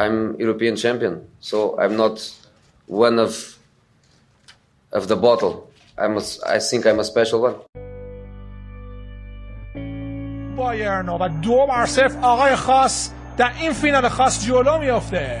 I'm European champion, so I'm not one of of the bottle. I'm a, I think I'm a special one. بایرن و دو بر صفر آقای خاص در این فینال خاص جلو میافته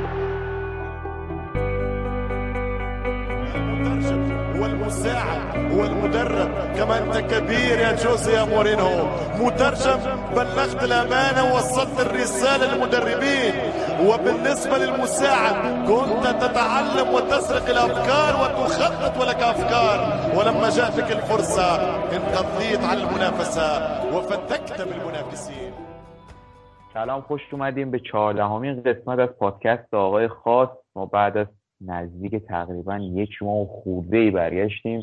والمساعد والمدرب كما أنت كبير يا جوزي يا مورينو. مترجم بلغت الأمانة ووصلت الرسالة للمدربين. وبالنسبة للمساعد كنت تتعلم وتسرق الأفكار وتخطط ولك أفكار. ولما جاءتك الفرصة انقضيت على المنافسة وفتكت بالمنافسين. سلام خوش اومدیم به چهاردهمین قسمت از پادکست آقای خاص. ما بعد از نزدیک تقریبا یک ماه خورده ای برگشتیم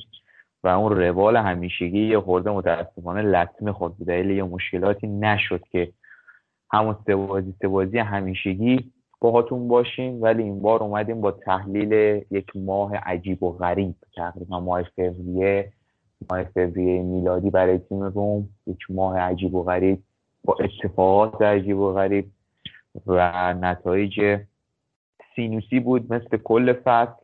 و اون روال همیشگی یه خورده متاسفانه لطمه خورد. به دلیل یه مشکلاتی نشد که همون سوازی سوازی همیشگی باهاتون باشیم ولی این بار اومدیم با تحلیل یک ماه عجیب و غریب. تقریبا ماه فوریه ماه فوریه میلادی برای تیم روم. یک ماه عجیب و غریب با اتفاقات عجیب و غریب و نتایج سینوسی بود مثل کل فصل.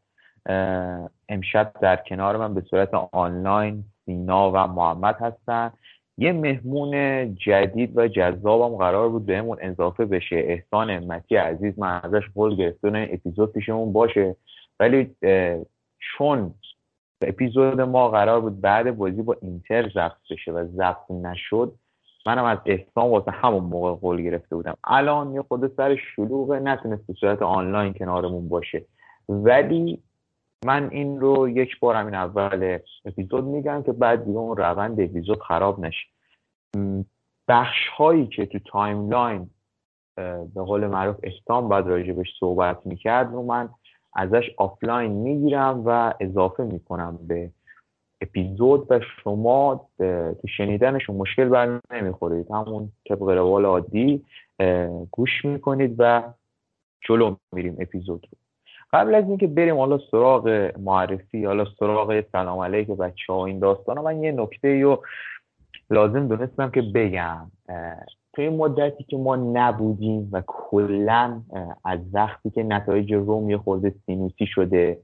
امشب در کنار من به صورت آنلاین سینا و محمد هستن. یه مهمون جدید و جذابم قرار بود بهمون اضافه بشه. احسان امتی عزیز من ازش قول گرفتم اپیزود پیشمون باشه. ولی چون اپیزود ما قرار بود بعد بازی با اینتر ضبط بشه و ضبط نشد منم از احسان واسه همون موقع قول گرفته بودم. الان یه خود سر شلوغه نتونست به صورت آنلاین کنارمون باشه. ولی من این رو یک بار همین اول اپیزود میگم که بعد دیگه اون روند اپیزود خراب نشه. بخش هایی که تو timeline به قول معروف احسان بعد راجبش صحبت می‌کرد رو من ازش آفلاین می‌گیرم و اضافه می‌کنم به اپیزود و شما تو شنیدنش مشکل بر نمی‌خورید. همون طبق روال عادی گوش می‌کنید و جلو میریم اپیزود رو. قبل از اینکه بریم حالا سراغ معرفی حالا سراغ سلام علیک بچه ها این داستان من یه نکته رو لازم دونستم که بگم. تو این مدتی که ما نبودیم و کلا از وقتی که نتایج روم یه خورده سینوسی شده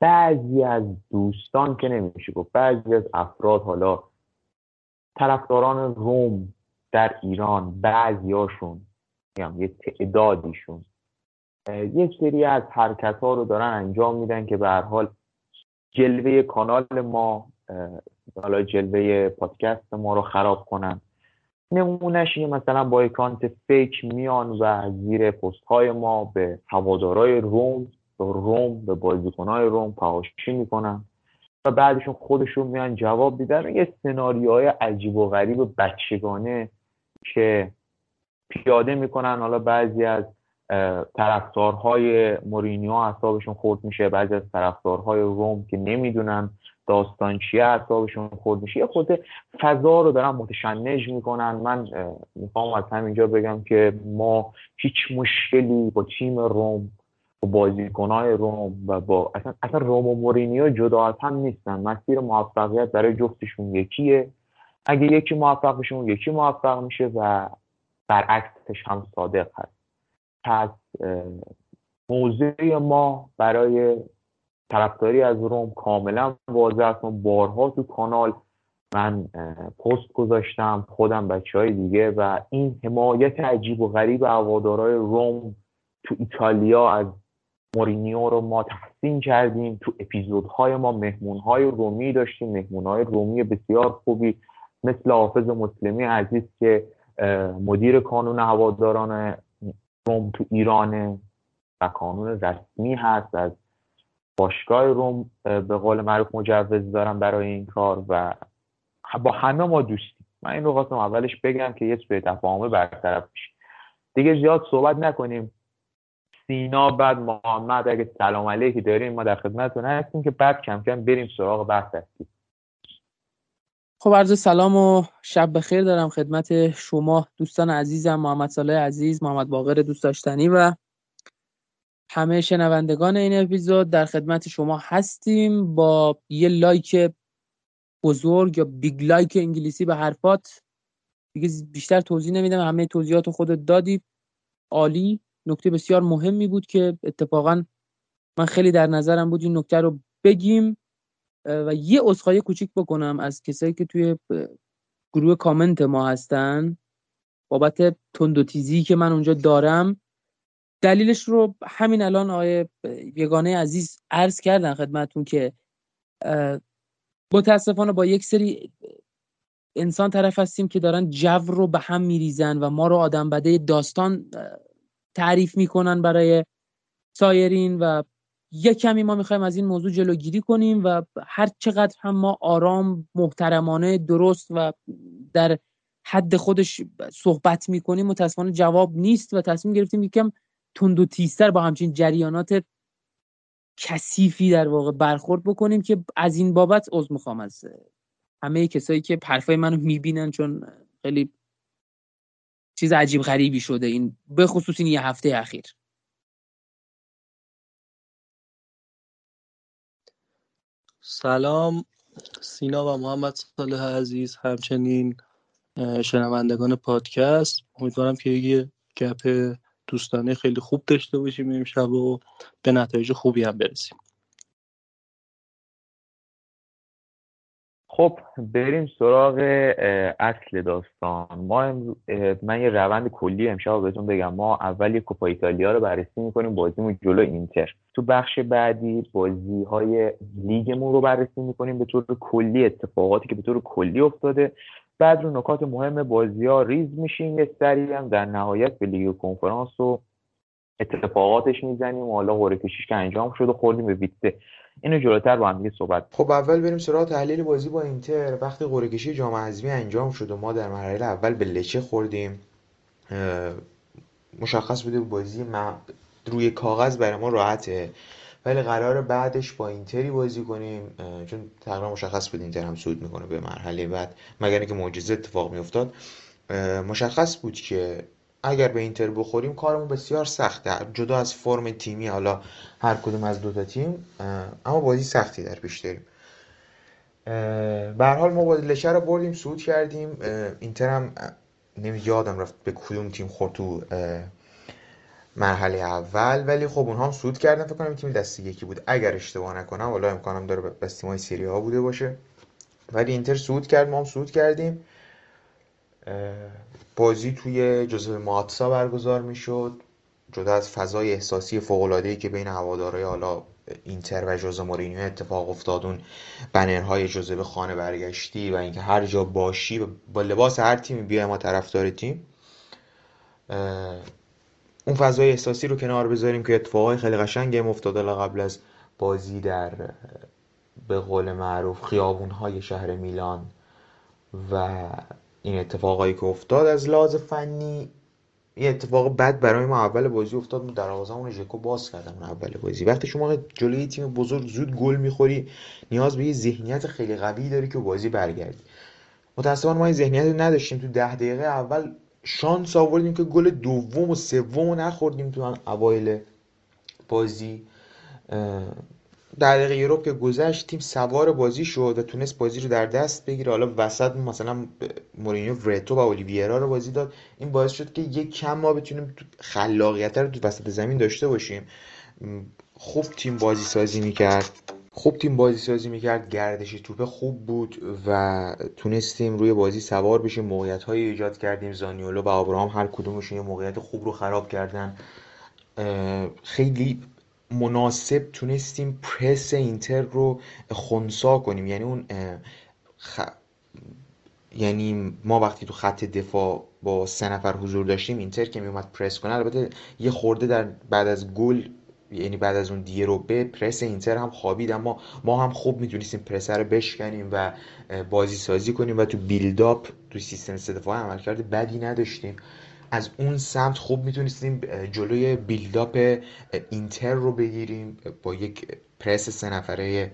بعضی از دوستان که نمیشه گفت بعضی از افراد حالا طرفداران روم در ایران بعضیاشون یه تعدادیشون یک سری از حرکت ها رو دارن انجام میدن که به هر حال جلوه کانال ما حالا جلوه پادکست ما رو خراب کنن. نمونهش مثلا با اکانت فیک میان و زیر پست های ما به هوادارای روم به روم به بازیکنهای روم پهاشی می‌کنن و بعدشون خودشون میان جواب میدن. یه سناریوهای عجیب و غریب بچگانه که پیاده می‌کنن. حالا بعضی از طرفدارهای مورینیو اعصابشون خورد میشه بعضی از طرفدارهای روم که نمی‌دونن داستان چیه اعصابشون خورد میشه. یه خود فضا رو دارن متشنج می‌کنن. من می‌خوام از همینجا بگم که ما هیچ مشکلی با تیم روم با بازیکنهای روم و با اصلا, اصلا روم و مورینیو جدا از هم نیستن. مسیر موفقیت برای جفتشون یکیه. اگه یکی موفق بشه اون یکی موفق میشه و برعکسش هم صادق هست. پس موضوع ما برای طرفداری از روم کاملا واضح است. بارها تو کانال من پست گذاشتم خودم بچه های دیگه و این حمایت عجیب و غریب هوادارهای روم تو ایتالیا از مورینیو رو ما تحسین کردیم تو اپیزودهای ما مهمونهای رومی داشتیم مهمونهای رومی بسیار خوبی مثل حافظ مسلمی عزیز که مدیر کانون هواداران روم تو ایرانه و کانون رسمی هست از باشگاه روم به قول معروف مجوز دارم برای این کار و با همه ما دوستیم. من این رو اولش بگم که یه سوی تفاهمه برطرف بشه. دیگه زیاد صحبت نکنیم. سینا بعد محمد اگه سلام علیکی داریم ما در خدمتتون هستیم که بعد کم کم بریم سراغ بحث هستیم. خب عرض سلام و شب بخیر دارم خدمت شما دوستان عزیزم محمد صالح عزیز محمد باقر دوست داشتنی و همه شنوندگان این اپیزود در خدمت شما هستیم با یه لایک بزرگ یا big like انگلیسی به حرفات. دیگه بیشتر توضیح نمیدم همه توضیحات خودت دادی. عالی. نکته بسیار مهمی بود که اتفاقا من خیلی در نظرم بود این نکته رو بگیم و یه عذرخواهی کوچیک بکنم از کسایی که توی گروه کامنت ما هستن. بابت تند و تیزی که من اونجا دارم. دلیلش رو همین الان آقای یگانه عزیز عرض کردن خدمتون که متاسفانه با یک سری انسان طرف هستیم که دارن جو رو به هم میریزن و ما رو آدم بده داستان تعریف می‌کنن برای سایرین و یک کمی ما می‌خوایم از این موضوع جلوگیری کنیم و هر چقدر هم ما آرام محترمانه درست و در حد خودش صحبت می‌کنیم متاسفانه جواب نیست و تصمیم گرفتیم یکم تند و تیزتر با همچین جریانات کثیفی در واقع برخورد بکنیم که از این بابت عذر می‌خوام از همه کسایی که حرفای منو می‌بینن چون خیلی چیز عجیب غریبی شده این به خصوص این یه هفته اخیر. سلام سینا و محمد صالح عزیز همچنین شنوندگان پادکست. امیدوارم که یه گپ دوستانه خیلی خوب داشته باشیم امشب و به نتایج خوبی هم برسیم. خب بریم سراغ اصل داستان. ما من یه روند کلی امشب بهتون بگم. ما اول یه کوپا ایتالیا رو بررسی می‌کنیم بازیمون جلو اینتر. تو بخش بعدی بازی های لیگمون رو بررسی می‌کنیم به طور کلی اتفاقاتی که به طور کلی افتاده. بعد رو نکات مهم بازی ها ریز میشیم یه سری هم. در نهایت به لیگ کنفرانس و اتفاقاتش می‌زنیم. و حالا قرعه کشیش که انجام شده خوردیم به ویتسه. اینو جلوتر با هم دیگه صحبت خب اول بریم سراغ تحلیل بازی با اینتر. وقتی قرعه کشی جام حذفی انجام شد و ما در مرحله اول به لچه خوردیم مشخص بوده بازی ما روی کاغذ برای ما راحته. ولی قرار بعدش با اینتری بازی کنیم چون تقریبا مشخص بود اینتر هم سود می‌کنه به مرحله بعد مگر اینکه معجزه اتفاق میافتاد. مشخص بود که اگر به اینتر بخوریم کارمون بسیار سخته. جدا از فرم تیمی حالا هر کدوم از دو تا تیم اما بازی سختی در پیش داریم. به حال ما لشه رو بردیم سود کردیم. اینتر هم نمی یادم رفت به کدوم تیم خورد تو مرحله اول ولی خب اونها هم سود کردن. فکر کنم تیم دستی یکی بود. اگر اشتباه نکنم والا امکانم داره بس تیمای سری ها بوده باشه. ولی اینتر سود کرد ما هم سود کردیم. بازی توی جزو ماتسا برگزار می‌شد. جدا از فضای احساسی فوق که بین هوادارهای حالا اینتر و جوزه مورینیو اتفاق افتاد اون بنرهای جوزه به خانه برگشتی و اینکه هر جا باشی با لباس هر تیمی بیای ما طرفدار تیم اون فضای احساسی رو کنار بذاریم که اتفاقای خیلی قشنگی افتاده قبل از بازی در به قول معروف خیابون های شهر میلان و این اتفاقایی که افتاد از لحاظ فنی یه اتفاق بد برای ما اول بازی افتاد دروازه‌مون ژکو باز کردم اون اول بازی. وقتی شما جلوی تیم بزرگ زود گل می‌خوری نیاز به یه ذهنیت خیلی قوی داری که بازی برگردی. متاسفانه ما این ذهنیت نداشتیم. تو ده دقیقه اول شانس آوردیم که گل دوم و سوم نخوردیم تو اوایل بازی. در دقیقه یوروپ که گذشت تیم سوار بازی شد و تونست بازی رو در دست بگیره. حالا وسط مثلا مورینیو ورتو و اولیویرا رو بازی داد. این باعث شد که یک کم ما بتونیم خلاقیت رو تو وسط زمین داشته باشیم. خوب تیم بازی سازی می‌کرد. خوب تیم بازی سازی می‌کرد. گردش توپ خوب بود و تونستیم روی بازی سوار بشیم. موقعیت های ایجاد کردیم. زانیولو و آبراهام هر کدومشون یه موقعیت خوب رو خراب کردن. خیلی مناسب تونستیم پرس اینتر رو خونسا کنیم. یعنی اون یعنی ما وقتی تو خط دفاع با سه نفر حضور داشتیم اینتر که میومد پرس کنه. البته یه خورده در بعد از گل یعنی بعد از اون به پرس اینتر هم خوابید. اما ما هم خوب می‌تونستیم پرس رو بشکنیم و بازی سازی کنیم و تو بیلداپ تو سیستم سه دفاعی عمل کرده بدی نداشتیم. از اون سمت خوب می‌تونستیم جلوی بیلداپ اینتر رو بگیریم. با یک پرس سه نفره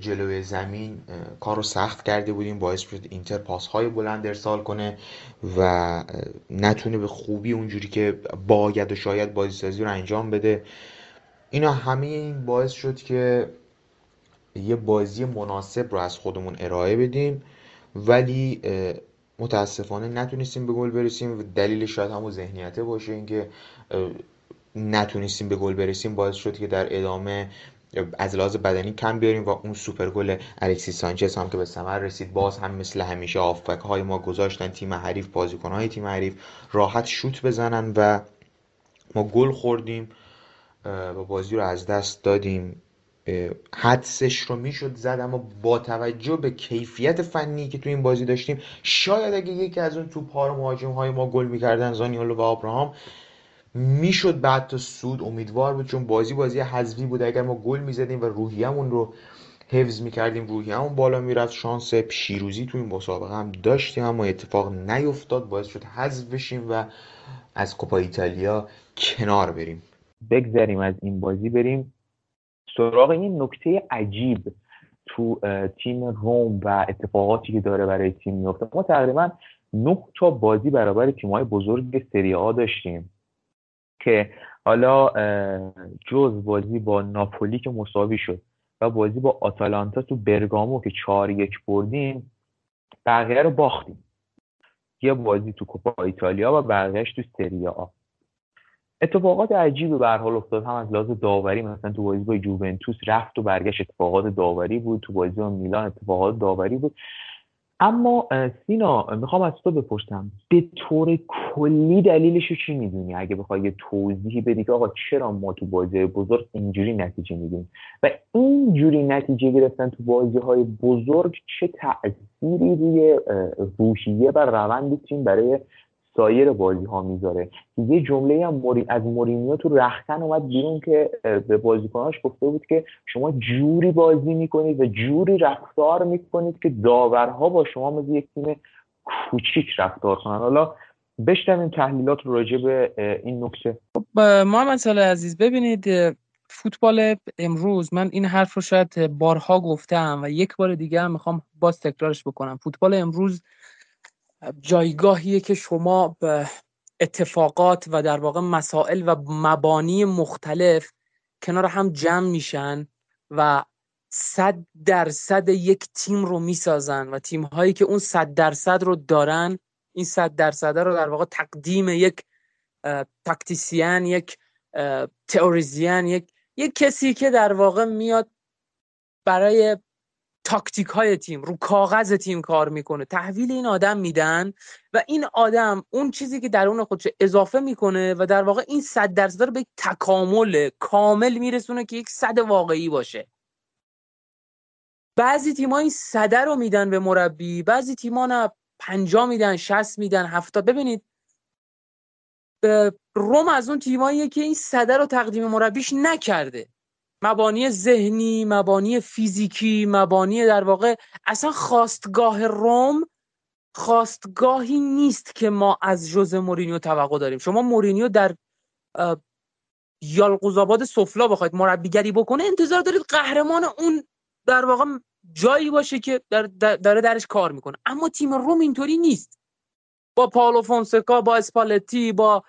جلوی زمین کار رو سخت کرده بودیم. باعث شد اینتر پاس های بلند ارسال کنه و نتونه به خوبی اونجوری که باید و شاید بازیسازی رو انجام بده. اینا همه این باعث شد که یه بازی مناسب رو از خودمون ارائه بدیم. ولی متاسفانه نتونستیم به گل برسیم. و دلیل شاید همون ذهنیته باشه اینکه نتونستیم به گل برسیم. باعث شد که در ادامه از لحاظ بدنی کم بیاریم و اون سوپر گل الکسی سانچز هم که به ثمر رسید باز هم مثل همیشه آفبک های ما گذاشتن تیم حریف بازیکن های تیم حریف راحت شوت بزنن و ما گل خوردیم و بازی رو از دست دادیم. حدسش رو می‌شد زد اما با توجه به کیفیت فنی که تو این بازی داشتیم شاید اگه یکی از اون توپ ها رو مهاجم های ما گل می‌کردن زانیولو و آبراهام می‌شد بعد تا سود امیدوار بود چون بازی بازی حذفی بود. اگر ما گل می‌زدیم و روحیمون رو حفظ می‌کردیم روحیمون بالا می‌رفت. شانس پیروزی تو این مسابقه هم داشتیم اما اتفاق نیفتاد. باعث شد حذف بشیم و از کوپا ایتالیا کنار بریم. بگذریم از این بازی بریم. سراغ این نکته عجیب تو تیم روم و اتفاقاتی که داره برای تیم میفته. ما تقریبا نه تا بازی برابر تیم‌های بزرگ سری آ داشتیم که حالا جز بازی با ناپولی که مساوی شد و بازی با آتالانتا تو برگامو که چهار یک بردیم بقیه رو باختیم. یه بازی تو کوپا ایتالیا و بقیهش تو سری آ. اتفاقات عجیبی به حال افتاد. هم از لحاظ داوری مثلا تو بازی با جوونتوس رفت و برگشت. اتفاقات داوری بود. تو بازی با میلان اتفاقات داوری بود. اما سینا می‌خوام از تو بپرسم. به طور کلی دلیلش چی می‌دونی؟ اگه بخوای یه توضیحی بدی که آقا چرا ما تو بازی بزرگ اینجوری نتیجه میدیم و اینجوری نتیجه گرفتن تو بازی های بزرگ چه تأثیری روی روحیه و روند تیم برای سایر بازی ها می‌ذاره. یه جمله هم از مورینیو تو رختن اومد بیرون که به بازیکناش گفته بود که شما جوری بازی می‌کنید و جوری رفتار می‌کنید که داورها با شما مثل یک تیم کوچیک رفتار کنن. حالا این تحلیلات رو راجع به این نکته. خب، محمد سال عزیز ببینید فوتبال امروز من این حرف رو شاید بارها گفتم و یک بار دیگه هم می‌خوام باز تکرارش بکنم. فوتبال امروز جایگاهیه که شما به اتفاقات و در واقع مسائل و مبانی مختلف کنار هم جمع میشن و صد درصد یک تیم رو می‌سازن و تیم هایی که اون صد درصد رو دارن این صد درصد رو در واقع تقدیم یک تاکتیسیان یک تئوریزیان یک یک کسی که در واقع میاد برای تاکتیک های تیم رو کاغذ تیم کار می‌کنه. تحویل این آدم میدن و این آدم اون چیزی که درون خودش اضافه می‌کنه و در واقع این صد درصد رو به تکامل کامل میرسونه که یک صد واقعی باشه. بعضی تیم‌ها این صده رو میدن به مربی بعضی تیم‌ها نه پنجا میدن شست میدن هفتاد. ببینید روم از اون تیماییه که این صده رو تقدیم مربیش نکرده. مبانی ذهنی مبانی فیزیکی مبانی در واقع اصلا خواستگاه روم خواستگاهی نیست که ما از جوز مورینیو توقع داریم. شما مورینیو در یالقوزآباد سفلا بخواید مربیگری بکنه انتظار دارید قهرمان اون در واقع جایی باشه که در داره درش کار می‌کنه. اما تیم روم اینطوری نیست. با پاولو فونسکا با اسپالتی با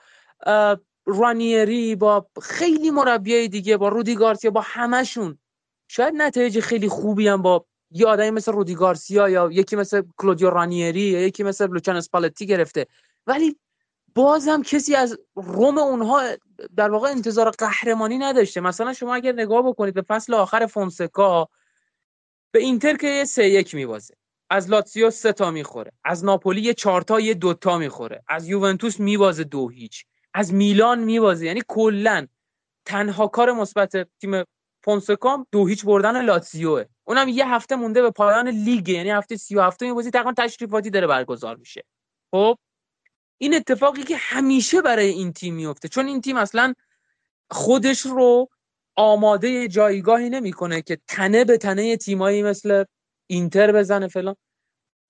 رانیری با خیلی مربیای دیگه با رودی گارسیا با همشون شاید نتایج خیلی خوبی هم با یه آدمی مثل رودی گارسیا یا یکی مثل کلودیو رانیری یا یکی مثل لوچان اسپالتی گرفته. ولی بازم کسی از روم اونها در واقع انتظار قهرمانی نداشته. مثلا شما اگر نگاه بکنید به فصل آخر فونسکا به اینتر که یه سه یک میبازه. از لاتسیو سه تا می‌خوره. از ناپولی یه چهار تا یه دوتا می‌خوره. از یوونتوس میبازه دو هیچ. از میلان میبازه. یعنی کلا تنها کار مثبت تیم فونسکا هم دو هیچ بردن لاتزیوه. اونم یه هفته مونده به پایان لیگ. یعنی هفته 37 این بازی تقریبا تشریفاتی داره برگزار میشه. خب این اتفاقی که همیشه برای این تیم میفته چون این تیم اصلا خودش رو آماده جایگاهی نمی‌کنه که تنه به تنه تیمایی مثل اینتر بزنه فلان.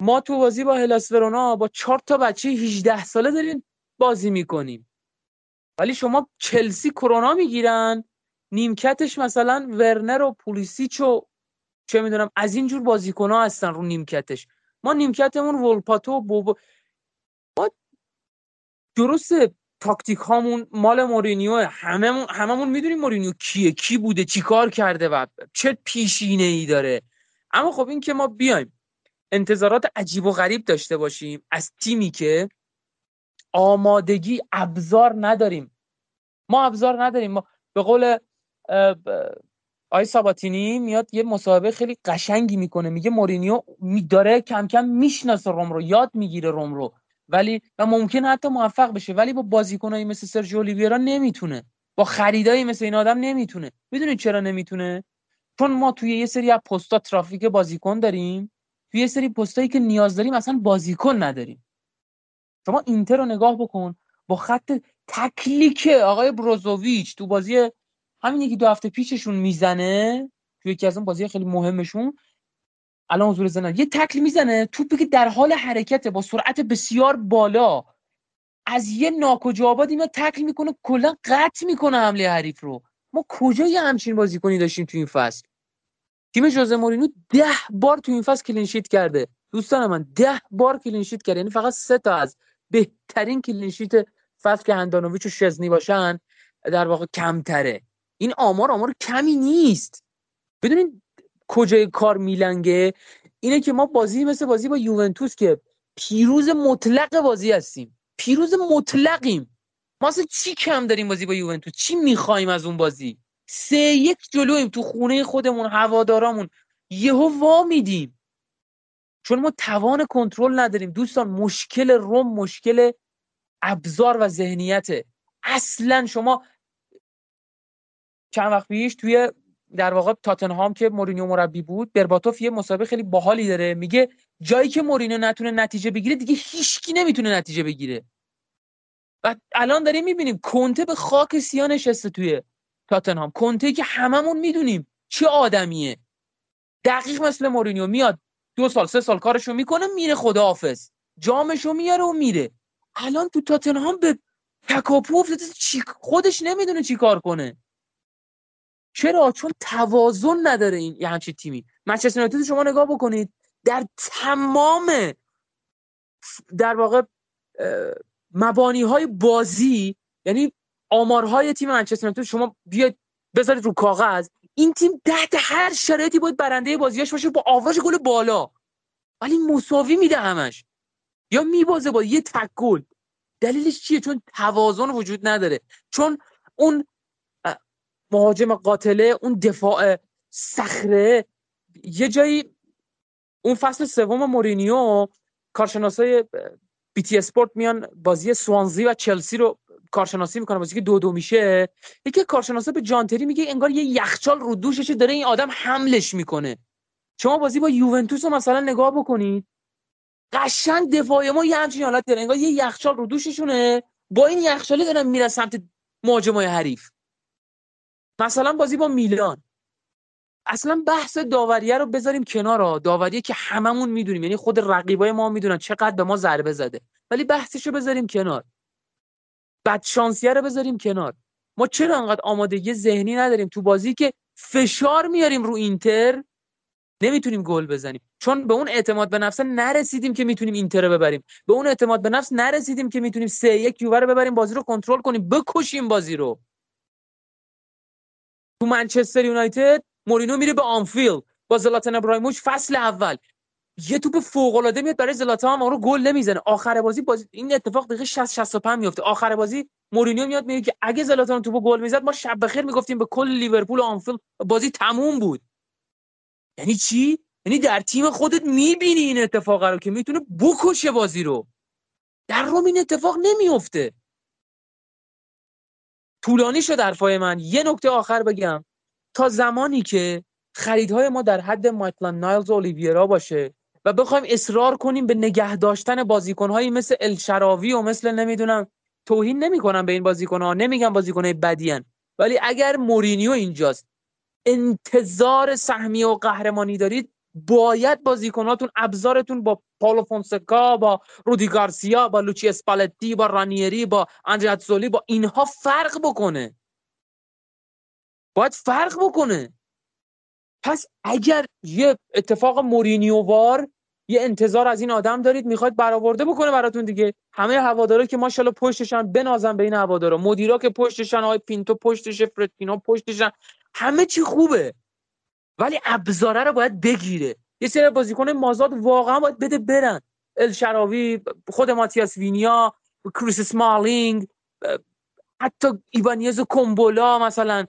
ما تو بازی با هلاس ورونا با چهار تا بچه 18 ساله داریم بازی می‌کنیم. ولی شما چلسی کرونا می‌گیرن نیمکتش مثلا ورنر و پولیسیچ و چه می‌دونم از این جور بازیکن ها هستن رو نیمکتش. ما نیمکتمون ولپاتو و بوبو ما درسته تاکتیک هامون مال مورینیو هممون هممون می‌دونیم مورینیو کیه کی بوده چی کار کرده و چه پیشینه ای داره. اما خب این که ما بیایم انتظارات عجیب و غریب داشته باشیم از تیمی که آمادگی ابزار نداریم. ما ابزار نداریم. ما به قول آقای ساباتینی میاد یه مصاحبه خیلی قشنگی می‌کنه. میگه مورینیو داره کم کم می‌شناسه روم رو یاد می‌گیره روم رو. ولی و ممکن حتی موفق بشه. ولی با بازیکنایی مثل سرجیو اولیویرا نمی‌تونه. با خریدایی مثل این آدم نمی‌تونه. می‌دونید چرا نمی‌تونه؟ چون ما توی یه سری از پستا ترافیک بازیکن داریم. توی یه سری پستایی که نیاز داریم اصلا بازیکن نداریم. شما اینتر رو نگاه بکن با خط تکلیک آقای بروزوویچ تو بازی همین یکی دو هفته پیششون می‌زنه توی یکی از اون بازی خیلی مهمشون. الان حضور زنان. یه تکل می‌زنه توپی که در حال حرکته با سرعت بسیار بالا. از یه ناکجا آبادی میاد تکل می‌کنه کلا قطع می‌کنه حمله حریف رو. ما کجا یه همچین بازیکنی داشتیم تو این فصل؟ تیم جوزه مورینو ده بار تو این فصل clean sheet کرده. دوستان من ده بار clean sheet کرده. یعنی فقط سه تا از بهترین clean sheet فصل که هندانوویچ و شزنی باشن در واقع کمتره. این آمار آمار کمی نیست. بدونین کجای کار میلنگه؟ اینه که ما بازی مثل بازی با یوونتوس که پیروز مطلق بازی هستیم. پیروز مطلقیم. ما اصلا چی کم داریم بازی با یوونتوس؟ چی می‌خوایم از اون بازی؟ سه یک جلویم تو خونه خودمون هوادارامون. یهو وا میدیم. چون ما توان کنترل نداریم. دوستان مشکل روم مشکل ابزار و ذهنیته. اصلا شما چند وقت پیش توی در واقع تاتنهام که مورینیو مربی بود برباتوف یه مسابقه خیلی باحالی داره. میگه جایی که مورینیو نتونه نتیجه بگیره دیگه هیچکی نمی‌تونه نتیجه بگیره. و الان داریم می‌بینیم کنته به خاک سیا نشسته توی تاتنهام. کنته که هممون می‌دونیم چه آدمیه. دقیق مثل مورینیو میاد دو سال سه سال کارشو می‌کنه میره خداحافظ. جامشو میاره و میره. الان تو تاتنهام به تکاپو افتاده. خودش نمی‌دونه چی کار کنه. چرا؟ چون توازن نداره این یه همچین تیمی. منچستر یونایتد شما نگاه بکنید. در تمام در واقع مبانی های بازی یعنی آمارهای تیم منچستر یونایتد شما بیاید بذارید رو کاغذ. این تیم تحت هر شرایطی باید برنده بازیاش باشه با آواش گل بالا. ولی مساوی میده همش. یا میبازه با یه تک گل دلیلش چیه؟ چون توازن وجود نداره. چون اون مهاجم قاتله اون دفاع صخره یه جایی اون فصل سوم مورینیو کارشناسای بی تی اسپورت میان بازی سوانزی و چلسی رو کارشناسی می‌کنه بازی که دو دو میشه. یکی کارشناسا به جانتری میگه انگار یه یخچال رو دوشش داره این آدم حملش می‌کنه. شما بازی با یوونتوس رو مثلا نگاه بکنید. قشنگ دفاع ما یه همچین حالت داره. انگار یه یخچال رو دوششونه. با این یخچالی دارن میرن سمت مهاجمای حریف. مثلا بازی با میلان. اصلا بحث داوریه رو بذاریم کنار داوریه که هممون می‌دونیم. یعنی خود رقیبای ما می‌دونن چقدر به ما ضربه زده. ولی بحثش رو بذاریم کنار. بد شانسیه رو بذاریم کنار. ما چرا انقدر آمادگی ذهنی نداریم تو بازی که فشار میاریم رو اینتر؟ نمی‌تونیم گل بزنیم. چون به اون اعتماد به نفس نرسیدیم که می‌تونیم اینتر رو ببریم. به اون اعتماد به نفس نرسیدیم که می‌تونیم سه یک یووه رو ببریم بازی رو کنترل کنیم بکشیم بازی رو. تو منچستر یونایتد مورینو میره به آنفیلد. با زلاتان ابراهیموویچ فصل اول. یه توپ فوق العاده میاد برای زلاتان ما رو گل نمی‌زنه. آخر بازی بازی این اتفاق دقیقه 60 65 میفته آخر بازی مورینیو میاد میگه که اگه زلاتان توپو گل می‌زد ما شب بخیر می‌گفتیم به کل لیورپول آنفیلد بازی تموم بود. یعنی چی؟ یعنی در تیم خودت می‌بینی این اتفاق رو که می‌تونه بکشه بازی رو. در روم این اتفاق نمیفته طولانی شد حرفای من. یه نکته آخر بگم. تا زمانی که خریدهای ما در حد مایکلان نایلز و اولیویرا باشه و بخوایم اصرار کنیم به نگه داشتن بازیکنهایی مثل الشراوی و مثل نمی‌دونم توهین نمی‌کنم به این بازیکنها نمیگم بازیکنهای بدیان ولی اگر مورینیو اینجاست انتظار سهمیه و قهرمانی دارید باید بازیکناتون ابزارتون با پالو فونسکا با رودی گارسیا با لوچی اسپالتی با رانیری با اندریاتزولی با اینها فرق بکنه. باید فرق بکنه. پس اگر یه اتفاق مورینیووار یه انتظار از این آدم دارید می‌خواید برآورده بکنه براتون دیگه. همه هوادارا که ماشاءالله پشتشن بنازن بین هوادارا. مدیرا که پشتشن آقای پینتو پشتشه فردینو پشتشن. همه چی خوبه. ولی ابزاره رو باید بگیره. یه سری بازیکن مازاد واقعا باید بده برن. الشراوی خود ماتیاس وینیا کریس سمالینگ حتی ایبانیز و کومبولا مثلا.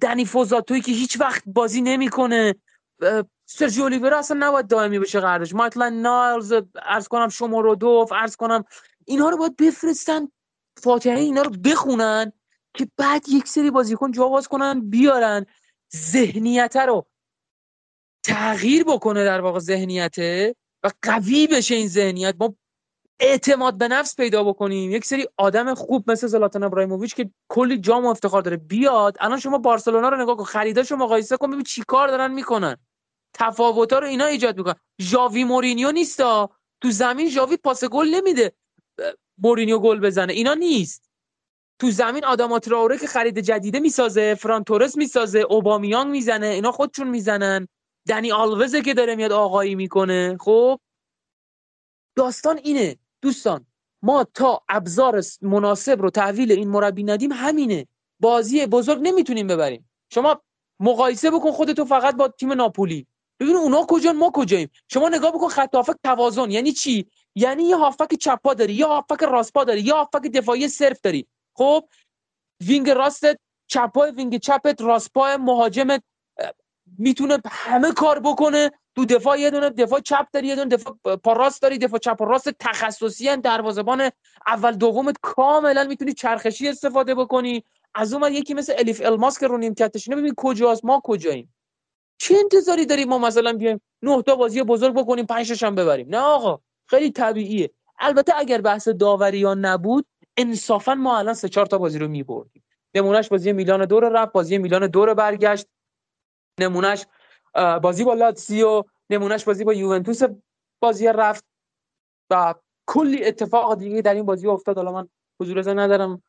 دنی فوزاتوی که هیچ وقت بازی نمی‌کنه. سرجی اولیورا اصلا نباید دائمی بشه قراردادش. میتلند نایلز عرض کنم دوف عرض کنم اینها رو باید بفرستن فاتحه اینا رو بخونن که بعد یک سری بازیکن جا باز کنن بیارن. ذهنیت رو تغییر بکنه در واقع ذهنیته و قوی بشه این ذهنیت. ما اعتماد به نفس پیدا بکنیم. یک سری آدم خوب مثل زلاتان ابراهیموویچ که کلی جام و افتخار داره. بیاد الان شما بارسلونا رو نگاه کن خریداشو مقایسه کن ببین چیکار دارن می‌کنن. تفاوتا رو اینا ایجاد می‌کنن ژاوی مورینیو نیستا تو زمین ژاوی پاس گل نمیده. مورینیو گل بزنه. اینا نیست. تو زمین آدم تراوره که خرید جدیده می‌سازه فران تورس می‌سازه اوبامیان می‌زنه اینا خودشون می‌زنن. دنی آلوزه که داره میاد آقایی می‌کنه. خب؟ داستان اینه. دوستان ما تا ابزار مناسب رو تحویل این مربی ندیم همینه. بازی بزرگ نمی‌تونیم ببریم. شما مقایسه بکن خودتو فقط با تیم ناپولی. ببین اونا کجا ما کجاییم؟ شما نگاه بکن خط هافک توازن. یعنی چی؟ یعنی یه هافک چپا داری یه هافک راست داری یه هافک دفاعی صرف داری. خب؟ وینگ راست چپا وینگ چپت راست پای مهاجمت می‌تونه همه کار بکنه. تو دفاع یه دونه دفاع چپ داری یه دونه دفاع پا راست داری دفاع چپ و راست تخصصی ان دروازه‌بان اول دومت کاملا می‌تونی چرخشی استفاده بکنی. از اون یکی مثل الیف الماس که رو نیمکتش ببین کجاست ما کجاییم؟ چه انتظاری داریم ما مثلا بیایم نه تا بازی بزرگ بکنیم پنج هم ببریم؟ نه آقا خیلی طبیعیه. البته اگر بحث داوریان نبود انصافا ما الان سه چهار تا بازی رو میبردیم. نمونهش بازی میلان دور رفت بازی میلان دور برگشت. نمونهش بازی با لاتسیو نمونهش بازی با یوونتوس بازی رفت. و کلی اتفاق دیگه در این بازی افتاد. حالا من حضور ندارم.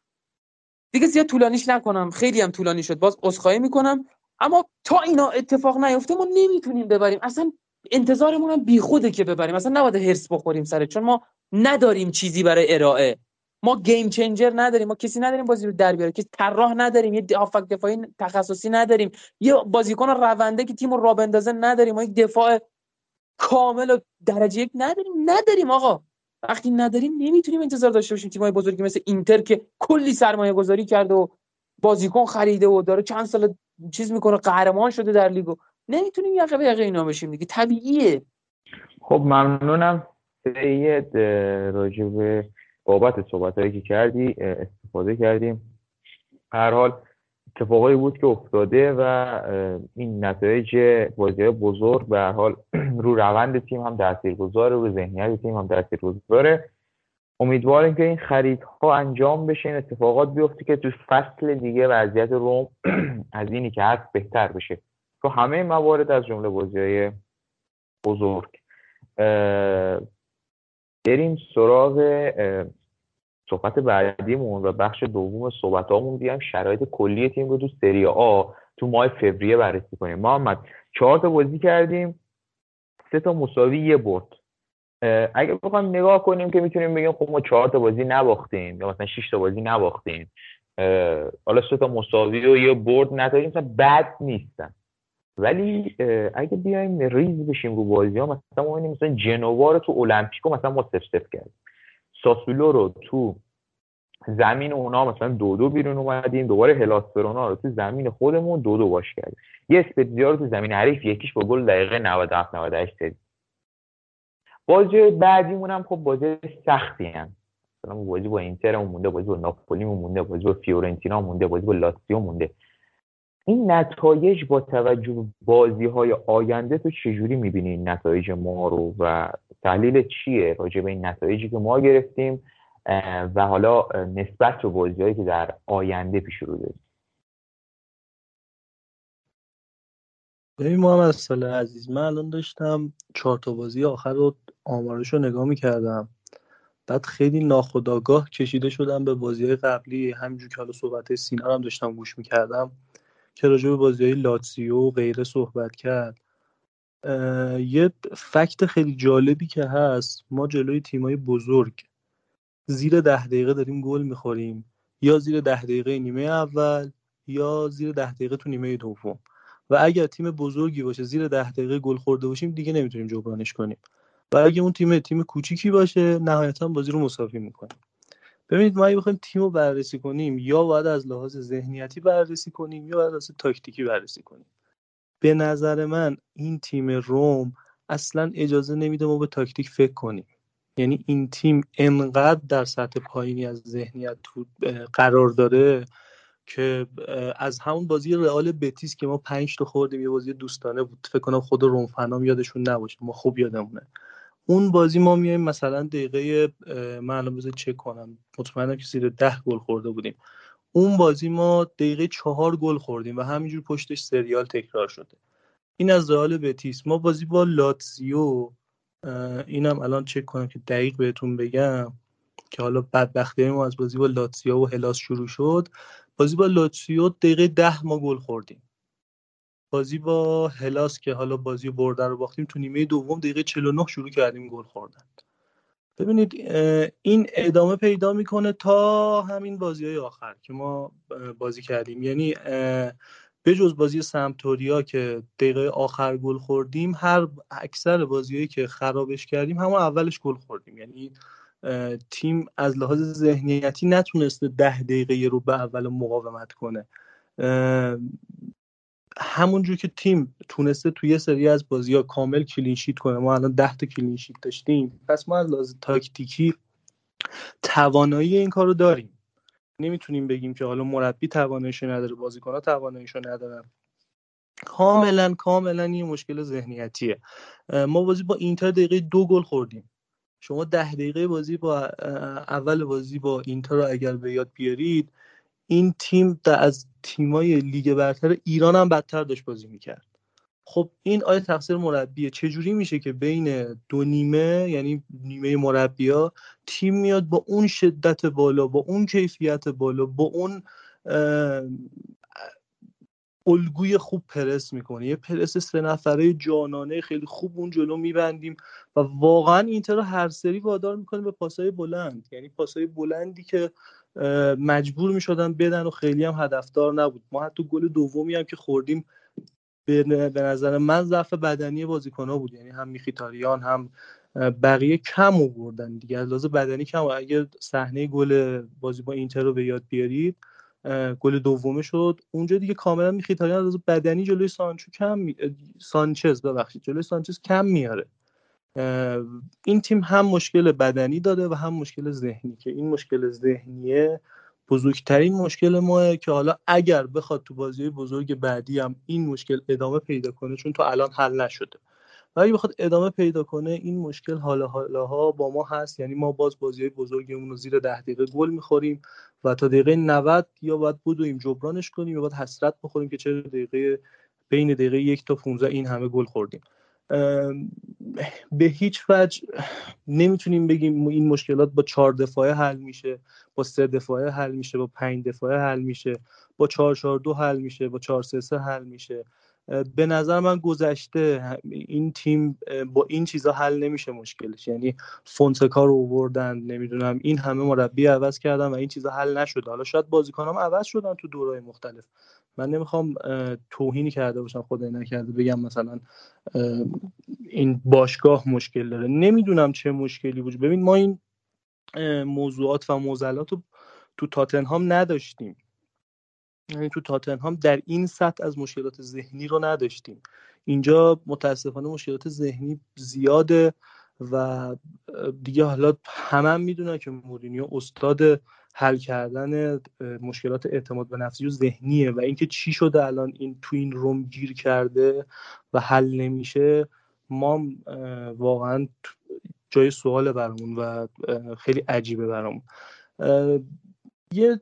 دیگه زیاد طولانیش نکنم. خیلی هم طولانی شد. باز عذرخواهی می‌کنم. اما تا اینا اتفاق نیفته ما نمی‌تونیم ببریم. اصلا انتظارمون هم بیخوده که ببریم. اصلا نباید هرس بخوریم سره چون ما نداریم چیزی برای ارائه. ما گیم چنجر نداریم. ما کسی نداریم بازی رو در بیاره. کسی طراح نداریم. یه هافک دفاعی تخصصی نداریم. یه بازیکن رونده که تیم رو را بندازه نداریم. ما یک دفاع کامل و درجه یک نداریم. نداریم آقا. وقتی نداریم نمی‌تونیم انتظار داشته باشیم تیمای بزرگی مثل اینتر که کلی سرمایه گذاری کرده و بازیکن خریده و داره چند سال چیز می‌کنه قهرمان شده در لیگو. نمی‌تونیم یقه به یقه اینا بشیم دیگه. طبیعیه. خب ممنونم. سید راجب بابت صحبت هایی که کردی استفاده کردیم. هر حال اتفاقایی بود که افتاده و این نتایج بازی بزرگ به هر حال رو روند تیم هم تاثیرگذاره رو ذهنیت تیم هم تاثیرگذاره. امیدواریم که این خریدها انجام بشه این اتفاقات بیفته که تو فصل دیگه وضعیت روم از اینی که هست بهتر بشه. تو همه موارد از جمله بازی بزرگ بریم سراغ صحبت بعدیمون و بخش دوم صحبت هامون بیایم شرایط کلی تیم رو تو سری آ تو ماه فوریه بررسی کنیم. محمد چهار تا بازی کردیم سه تا مساوی یه برد. اگه بخوایم نگاه کنیم که می‌تونیم بگیم خب ما چهار تا بازی نباختیم یا مثلا 6 تا بازی نباختیم. حالا سه تا مساوی و یه برد نتایج مثلا بد نیستن. ولی اگه بیایم ریز بشیم رو بازی ها مثلا ما مثلا جنوا رو تو المپیکو مثلا ما سف سف کردیم. ساسولو رو تو زمین اونا مثلا دو دو بیرون اومدیم دوباره هلاسپرونا رو تو زمین خودمون دو دو باش کردیم. یه اسپتزیا رو تو زمین حریف یکیش با گل دقیقه 97 98 سری بازی بعدیمون هم خب بازی سختی هم مثلا بازی با اینتر مونده بازی با ناپولی مونده بازی با فیورنتینا مونده بازی با لاتزیو مونده. این نتایج با توجه به بازی های آینده تو چجوری می‌بینی این نتایج ما رو و تحلیل چیه راجع به این نتایجی که ما گرفتیم و حالا نسبت به بازی هایی که در آینده پیش رو داریم؟ ببین محمد سال عزیز من الان داشتم چهار تا بازی آخر رو آمارش رو نگاه می‌کردم. بعد خیلی ناخداگاه کشیده شدم به بازی های قبلی. همینجور که حالا صحبت سینا هم داشتم گوش می‌کردم که راجع به بازی های لاتسیو و غیره صحبت کرد. یه فکت خیلی جالبی که هست ما جلوی تیمای بزرگ زیر ده دقیقه داریم گل می‌خوریم. یا زیر ده دقیقه نیمه اول یا زیر ده دقیقه تو نیمه دوم. و اگر تیم بزرگی باشه زیر ده دقیقه گل خورده باشیم دیگه نمی‌تونیم جبرانش کنیم. و اگه اون تیم تیم کوچیکی باشه نهایتا بازی رو مساوی می‌کنیم ببینید ما اگه بخوایم تیم رو بررسی کنیم یا باید از لحاظ ذهنیتی بررسی کنیم یا باید از تاکتیکی بررسی کنیم. به نظر من این تیم روم اصلا اجازه نمیده ما به تاکتیک فکر کنیم. یعنی این تیم انقدر در سطح پایینی از ذهنیت قرار داره که از همون بازی رئال بتیس که ما پنج تا خوردیم یه بازی دوستانه بود. فکر کنم خود روم فنام یادشون نباشه ما خوب یادمونه. اون بازی ما میایم مثلا دقیقه من الان چک کنم. مطمئنم که زیر ده گل خورده بودیم. اون بازی ما دقیقه چهار گل خوردیم و همینجور پشتش سریال تکرار شده. این از رئال بتیس. ما بازی با لاتزیو اینم الان چک کنم که دقیق بهتون بگم که حالا بدبختی ما از بازی با لاتزیو و هلاس شروع شد. بازی با لاتزیو دقیقه ده ما گل خوردیم. بازی با هلاس که حالا بازی برده رو باختیم تو نیمه دوم دقیقه 49 شروع کردیم گل خوردن. ببینید این ادامه پیدا می‌کنه تا همین بازی های آخر که ما بازی کردیم. یعنی به جز بازی سمتوریا که دقیقه آخر گل خوردیم هر اکثر بازیهایی که خرابش کردیم همون اولش گل خوردیم. یعنی تیم از لحاظ ذهنیتی نتونسته ده دقیقه رو به اول مقاومت کنه. همونجور که تیم تونسته توی سری از بازی ها کامل clean sheet کنه. ما الان ده تا clean sheet داشتیم. پس ما از لحاظ تاکتیکی توانایی این کار رو داریم. نمی‌تونیم بگیم که حالا مربی تواناییشو نداره بازیکن ها تواناییشو ندارن. کاملا کاملا این مشکل ذهنیتیه. ما بازی با اینتر دقیقه دو گل خوردیم. شما ده دقیقه بازی با اول بازی با اینتر رو اگر به یاد بیارید این تیم از تیمای لیگ برتر ایران هم بدتر داشت بازی می‌کرد. خب این آیا تقصیر مربیه؟ چجوری میشه که بین دو نیمه یعنی نیمه مربیا تیم میاد با اون شدت بالا با اون کیفیت بالا با اون الگوی خوب پرس می‌کنه؟ یه پرس سه نفره جانانه خیلی خوب اون جلو میبندیم و واقعا اینتر رو هر سری وادار می‌کنه به پاسای بلند. یعنی پاسای بلندی که مجبور می‌شدن بدن و خیلی هم هدفدار نبود. ما حتی گل دومی هم که خوردیم به نظر من ضعف بدنی بازیکنها بود. یعنی هم میخیتاریان هم بقیه کم آوردن دیگه. از لحاظ بدنی کم. اگر صحنه گل بازی با اینتر رو به یاد بیارید گل دومه شد. اونجا دیگه کاملا میخیتاریان. از بدنی جلوی سانچو کم می... سانچز ببخشید. جلوی سانچز کم میاره. این تیم هم مشکل بدنی داده و هم مشکل ذهنی که این مشکل ذهنیه بزرگترین مشکل ماه که حالا اگر بخواد تو بازی بزرگ بعدی هم این مشکل ادامه پیدا کنه چون تا الان حل نشده. و اگه بخواد ادامه پیدا کنه این مشکل حالا حالاها با ما هست. یعنی ما باز بازی بزرگمون رو زیر ده دقیقه گل می‌خوریم و تا دقیقه 90 یا باید بدویم جبرانش کنیم یا باید حسرت بخوریم که چه دقیقه بین دقیقه یک تا 15 این همه گل خوردیم. به هیچ وجه نمی‌تونیم بگیم این مشکلات با چهار دفاعه حل میشه با سه دفاعه حل میشه با پنج دفاعه حل میشه با چهار چهار دو حل میشه با چهار سه سه حل میشه. به نظر من گذشته این تیم با این چیزا حل نمیشه مشکلش. یعنی فونسکا رو آوردن نمی‌دونم این همه مربی عوض کردن و این چیزا حل نشده. حالا شاید بازیکنام عوض شدن تو دورهای مختلف. من نمی‌خوام توهینی کرده باشم خدای نکرده بگم مثلا این باشگاه مشکل داره. نمی‌دونم چه مشکلی بود ببین ما این موضوعات و موزلات رو تو تاتنهام نداشتیم. یعنی تو تاتنهام در این سطح از مشکلات ذهنی رو نداشتیم. اینجا متاسفانه مشکلات ذهنی زیاده و دیگه حالا همه هم می‌دونن که مورینیو استاد حل کردن مشکلات اعتماد به نفسی و ذهنیه و اینکه چی شده الان این تو این روم گیر کرده و حل نمیشه ما واقعا جای سوال برامون و خیلی عجیبه برامون. یه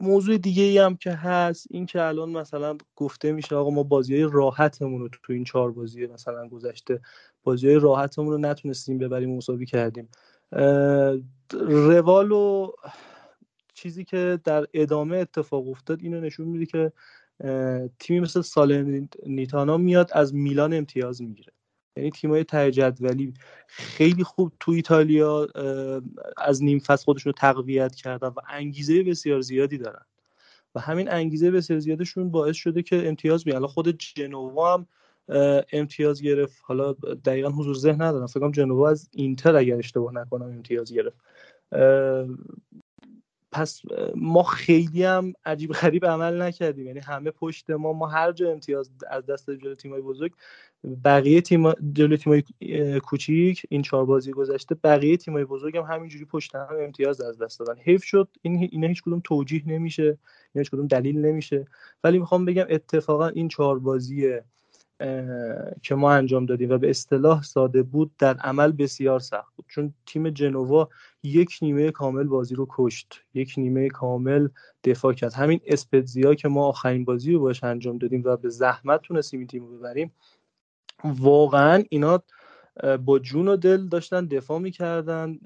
موضوع دیگه ای هم که هست این که الان مثلا گفته میشه آقا ما بازی های راحتمون رو تو این چهار بازی مثلا گذشته بازی های راحتمون رو نتونستیم ببریم مساوی کردیم. روال و چیزی که در ادامه اتفاق افتاد اینو نشون میده که تیمی مثل سالرنیتانا میاد از میلان امتیاز می‌گیره. یعنی تیمای ته جدولی خیلی خوب تو ایتالیا از نیم فصل خودشون رو تقویت کردن و انگیزه بسیار زیادی دارن. و همین انگیزه بسیار زیادشون باعث شده که امتیاز بیان. خود جنوا هم امتیاز گرفت. حالا دقیقا حضور ذهن ندارم. فکر کنم جنوا از اینتر اگر اشتباه نکنم امتیاز گرفت. پس ما خیلی هم عجیب غریب عمل نکردیم. یعنی همه پشت ما ما هر جا امتیاز از دست جلوی تیمای بزرگ بقیه تیم جلوی تیمای کوچیک این چهار بازی گذشته بقیه تیمای بزرگ هم همینجوری پشت هم امتیاز از دست دادن. حیف شد. این اینا هیچ کدوم توجیه نمیشه اینا هیچ کدوم دلیل نمیشه. ولی می‌خوام بگم اتفاقا این چهار بازی که ما انجام دادیم و به اصطلاح ساده بود در عمل بسیار سخت بود. چون تیم جنوا یک نیمه کامل بازی رو کشت. یک نیمه کامل دفاع کرد. همین اسپتزیا که ما آخرین بازی رو باش انجام دادیم و به زحمت تونستیم این تیم رو ببریم واقعا اینا با جون و دل داشتن دفاع می‌کردن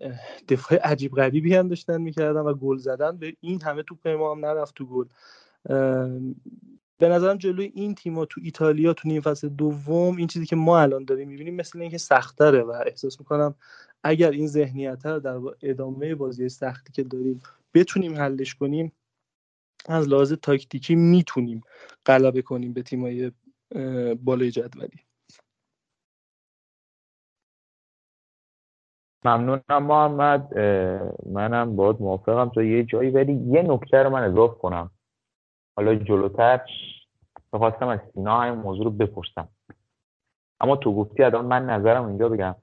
دفاع عجیب غریبی هم داشتن می‌کردن و گل زدن. به این همه توپ ما هم نرفت تو گل. به نظرم جلوی این تیما تو ایتالیا تو نیم فصل دوم این چیزی که ما الان داریم می‌بینیم مثل اینکه سختره و احساس می‌کنم اگر این ذهنیت رو در ادامه بازی سختی که داریم بتونیم حلش کنیم از لحاظ تاکتیکی می‌تونیم غلبه کنیم به تیمای بالای جدولی. ممنونم محمد منم باید موافقم. تا یه جایی ولی یه نکته رو من اضافه کنم. حالا جلوتر می‌خواستم از سینا همین موضوع رو بپرسم. اما تو گفتی الان من نظرم اینجا بگم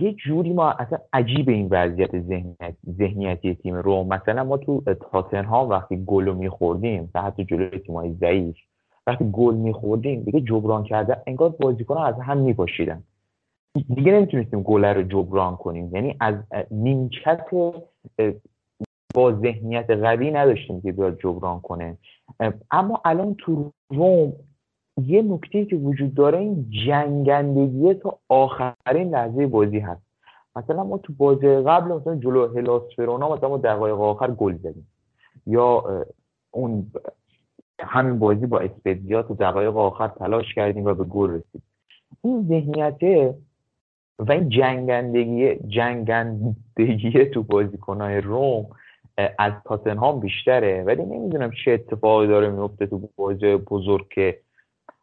یه جوری ما اصلا عجیب این وضعیت ذهنیت ذهنیتی تیم رو. مثلا ما تو ها وقتی گل رو میخوردیم و حتی جلوی تیمای ضعیف وقتی گل میخوردیم دیگه جبران کرده انگار بازیکنان از هم میپاشیدن. دیگه نمی‌تونستیم گل رو جبران کنیم. یعنی از نیمکت با ذهنیت قوی نداشتیم که بیاد جبران کنه. اما الان تو روم یه نکته که وجود داره این جنگندگی تا آخرین لحظه بازی هست. مثلا ما تو بازی قبل مثلا جلو هلاس فرونا مثلا ما دقایق آخر گل زدیم. یا اون همین بازی با اسپدیا تو دقایق آخر تلاش کردیم و به گل رسید. این ذهنیت و این جنگندگی جنگندگی تو بازیکنهای روم از تاتنهام بیشتره. ولی نمی‌دونم چه اتفاقی داره میفته تو بازی بزرگ که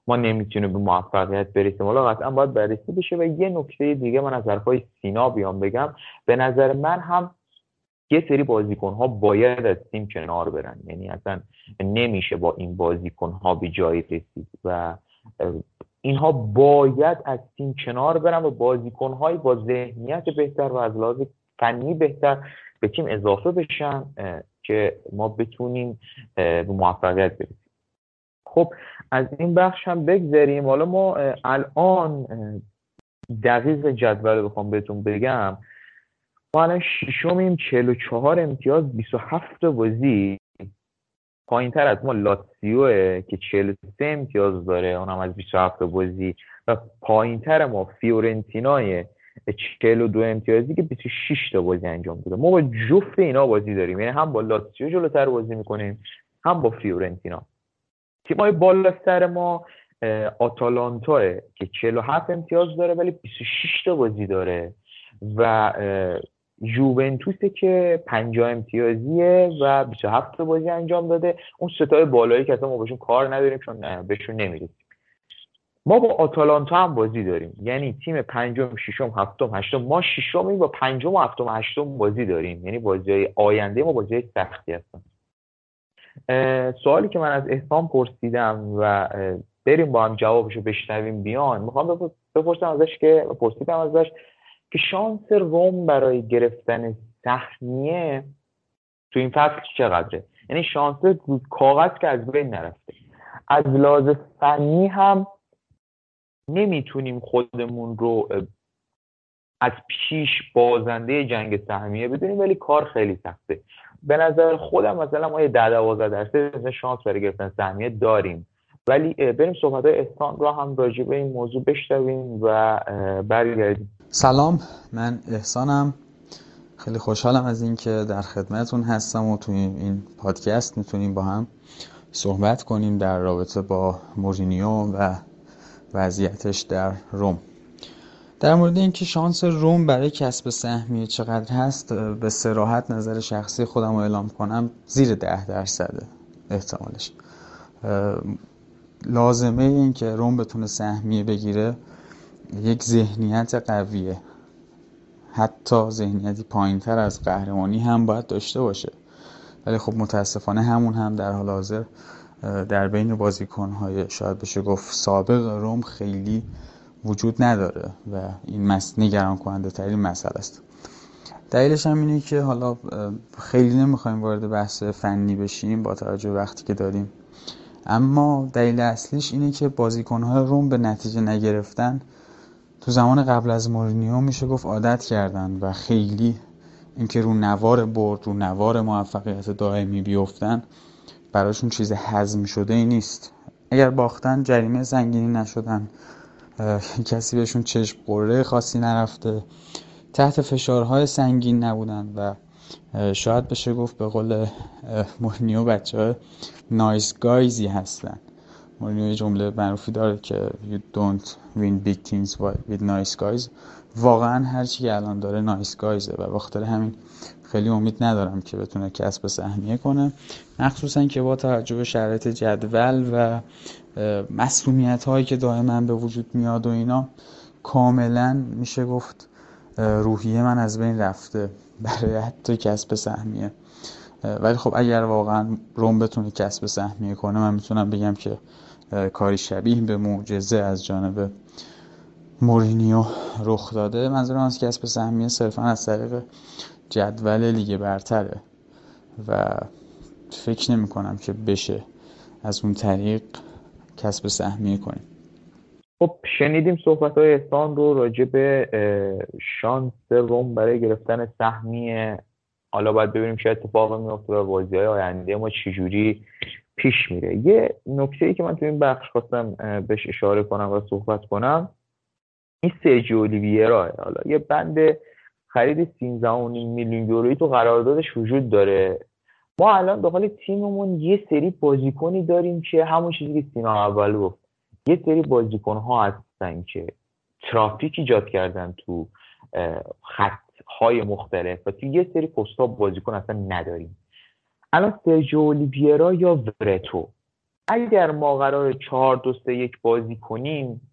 ما نمی‌تونیم به موفقیت برسیم. حالا قطعا باید بررسی بشه و یه نکته دیگه من از حرفای سینا بیام بگم. به نظر من هم یه سری بازیکن ها باید از تیم کنار برن. یعنی اصلا نمیشه با این بازیکن ها به جایی رسید و اینها باید از تیم کنار برن و بازیکن های با ذهنیت بهتر و از لحاظ فنی بهتر به تیم اضافه بشن که ما بتونیم به موفقیت برسیم. خب از این بخش هم بگذریم. حالا ما الان دقیق جدول بخوام بهتون بگم. ما الان ششمیم 44 امتیاز 27 بازی. پایین تر از ما لاتسیوه که 43 امتیاز داره اونم از 27 بازی. و پایین تر ما فیورنتینای 42 امتیازی که 26 تا بازی انجام داده. ما با جفت اینا بازی داریم. یعنی هم با لاتسیو جلوتر بازی می‌کنیم هم با فیورنتینا. تیمای بالاتر ما آتالانتا که 47 امتیاز داره ولی 26 تا بازی داره. و یوونتوسه که 50 امتیازیه و 27 تا بازی انجام داده. اون ستای بالایی که اصلا ما بهشون کار نداریم چون بهشون نمی‌رسیم. ما با آتالانتا هم بازی داریم. یعنی تیم پنجم ششم هفتم هشتم. ما ششمی با پنجم و هفتم هشتم بازی داریم. یعنی بازی آینده ما بازی سختی هستن. سوالی که من از احسان پرسیدم و بریم با هم جوابشو بشنویم. بیان. می‌خوام بپرسم ازش که پرسیدم ازش که شانس روم برای گرفتن سهمیه تو این فصل چقدره؟ یعنی شانس کاغذ که از بین نرفته. از لحاظ فنی هم نمی‌تونیم خودمون رو از پیش بازنده جنگ سهمیه بدونیم ولی کار خیلی سخته. به نظر خودم مثلا ما یه ده دوازده درصد شانس برای گرفتن سهمیه داریم. ولی بریم صحبت های احسان را هم راجع به این موضوع بشنویم و برگردیم. سلام من احسانم. خیلی خوشحالم از اینکه در خدمتون هستم و توی این پادکست می‌تونیم با هم صحبت کنیم در رابطه با مورینیو و وضعیتش در روم. در مورد اینکه شانس روم برای کسب سهمیه چقدر هست به سراحت نظر شخصی خودم رو اعلام کنم زیر ده درصده احتمالش. لازمه این که روم بتونه سهمیه بگیره یک ذهنیت قویه. حتی ذهنیتی پایین تر از قهرمانی هم باید داشته باشه. ولی خب متاسفانه همون هم در حال حاضر در بین بازیکنهای شاید بشه گفت سابق روم خیلی وجود نداره و این مس نگران کننده ترین مسئله است. دلیلش هم اینه که حالا خیلی نمی‌خوایم وارد بحث فنی بشیم با توجه وقتی که داریم. اما دلیل اصلیش اینه که بازیکنهای روم به نتیجه نگرفتن. تو زمان قبل از مورینیو میشه گفت عادت کردن و خیلی اینکه رو نوار برد رو نوار موفقیت دائمی بیفتن. براشون چیز حزم شده ای نیست. اگر باختن جریمه زنگینی نشدن کسی بهشون چشم قره خاصی نرفته تحت فشارهای سنگین نبودن و شاید بشه گفت به قول مورینیو بچه های nice guys ی هستن. مورینیو جمله معروفی داره که you don't win big things with nice guys. واقعا هرچی که الان داره nice guys ه و بخاطر همین خیلی امید ندارم که بتونه کسب سهمیه کنه. مخصوصا که با توجه شرایط جدول و مسئولیت هایی که دائما به وجود میاد و اینا کاملا میشه گفت روحیه من از بین رفته برای حتی کسب سهمیه. ولی خب اگر واقعا روم بتونه کسب سهمیه کنه من می‌تونم بگم که کاری شبیه به معجزه از جانب مورینیو رخ داده. منظورم از کسب سهمیه صرفا از طریق جدول لیگ برتره و فکر نمی کنم که بشه از اون طریق کسب سهمیه کنیم. خب شنیدیم صحبت های احسان رو راجع به شانس روم برای گرفتن سهمیه. حالا باید ببینیم چه اتفاقی میفته و بازی های آینده ما چجوری پیش میره. یه نکته ای که من تو این بخش خواستم بهش اشاره کنم و صحبت کنم این سرجی اولیویرا. حالا یه بند خرید 13 میلیون یورویی تو قراردادش وجود داره. ما الان داخل تیممون یه سری بازیکنی داریم که همون چیزی که سینا اول گفت. یه سری بازیکن ها هستن که ترافیک ایجاد کردن تو خط های مختلف و تو یه سری پستا بازیکن اصلا نداریم. الان سرجیو اولیویرا یا ورتو؟ اگر ما قرار چهار دو سه یک بازی کنیم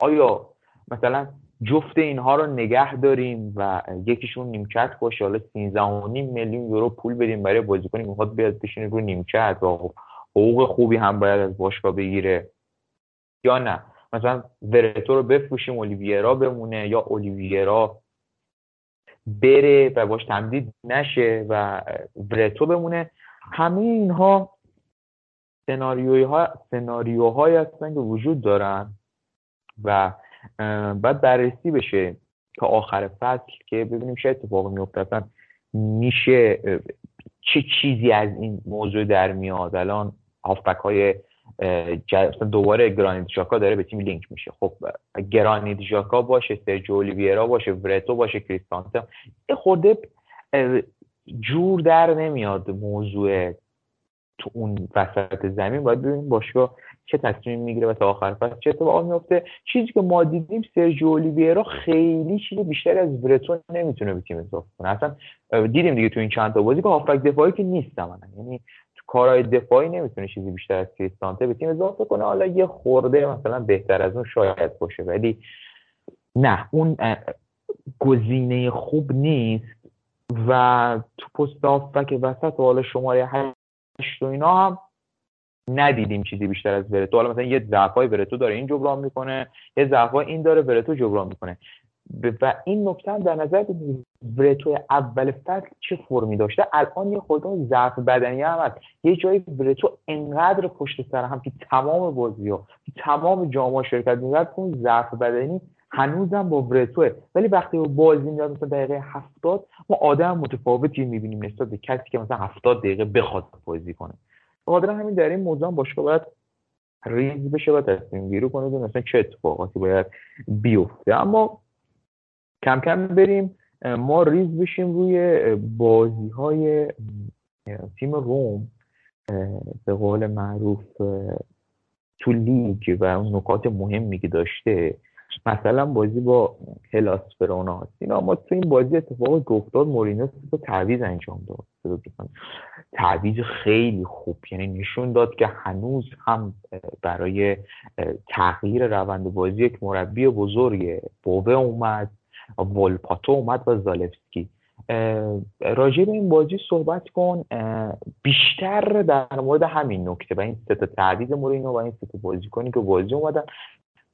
آیا مثلا جفت اینها رو نگه داریم و یکیشون نیمکت باشه. حالا 13 میلیون یورو پول بدیم برای بازیکنی می‌خواد بیاد بشینه رو نیمکت و حقوق خوبی هم باید از باشگاه بگیره. یا نه؟ مثلا ورتو رو بفروشیم اولیویرا بمونه یا اولیویرا بره و باش تمدید نشه و ورتو بمونه. همه اینها سناریوهای سناریوهایی هستن که وجود دارن و باید بررسی بشه تا آخر فصل که ببینیم چه اتفاقی میفته اصلا میشه چه چیزی از این موضوع در میاد؟ الان هافبک های دوباره گرانیت ژاکا داره به تیم لینک میشه. خب گرانیت ژاکا باشه سرجو اولیویرا باشه ورتو باشه کریستانسن یه خورده جور در نمیاد موضوع تو اون وسط زمین. باید ببینیم باشگاه چه تصمیم می‌گیره و تا آخر. فصل چه اتفاقی میفته چیزی که ما دیدیم سرجیو اولیویرا خیلی چیز بیشتری از برتون نمی‌تونه به تیم اضافه کنه. اصلا دیدیم دیگه تو این چند تا بازی که هافبک دفاعی که نیست یعنی تو کارهای دفاعی نمی‌تونه چیزی بیشتر از کریستانته به تیم اضافه کنه. حالا یه خورده مثلا بهتر از اون شاید باشه. ولی نه اون گزینه خوب نیست و تو پست هافبک وسط و حالا شماره 8 و اینا هم ندیدیم چیزی بیشتر از ورتو حالا مثلا یه ضعفای ورتو داره این جبران می‌کنه یه ضعفای این داره ورتو جبران می‌کنه. و این نکته در نظر ورتو اول فصل چه فرمی داشته؟ الان یه خورده ضعف بدنی هم هست. یه جایی ورتو انقدر پشت سر هم که تمام بازی ها تمام جامعه شرکت می‌کرد اون ضعف بدنی هنوزم با ورتوه ولی وقتی بازی میاد مثلا دقیقه هفتاد ما آدم متفاوتی می‌بینیم نسبت به کسی که مثلا هفتاد دقیقه بخواد بازی کنه. خاطر همین در این موضوع باشگاه باید ریز بشه و تصمیم گیری کنه مثلا چه اتفاقاتی باید بیفته. اما کم کم بریم ما ریز بشیم روی بازی های تیم روم به قول معروف تو لیگ و اون نکات مهمی که داشته مثلا بازی با هلاس فرونا اینا اما تو این بازی اتفاق گفتاد مورینو تو تعویض انجام داد. تعویض خیلی خوب. یعنی نشون داد که هنوز هم برای تغییر روند بازی یک مربی بزرگه بوبه اومد ولپاتو اومد و زالفسکی. راجع به این بازی صحبت کن. بیشتر در مورد همین نکته و این سه تا تعویض مورینو و این سه تا کنی که بازی اومدن.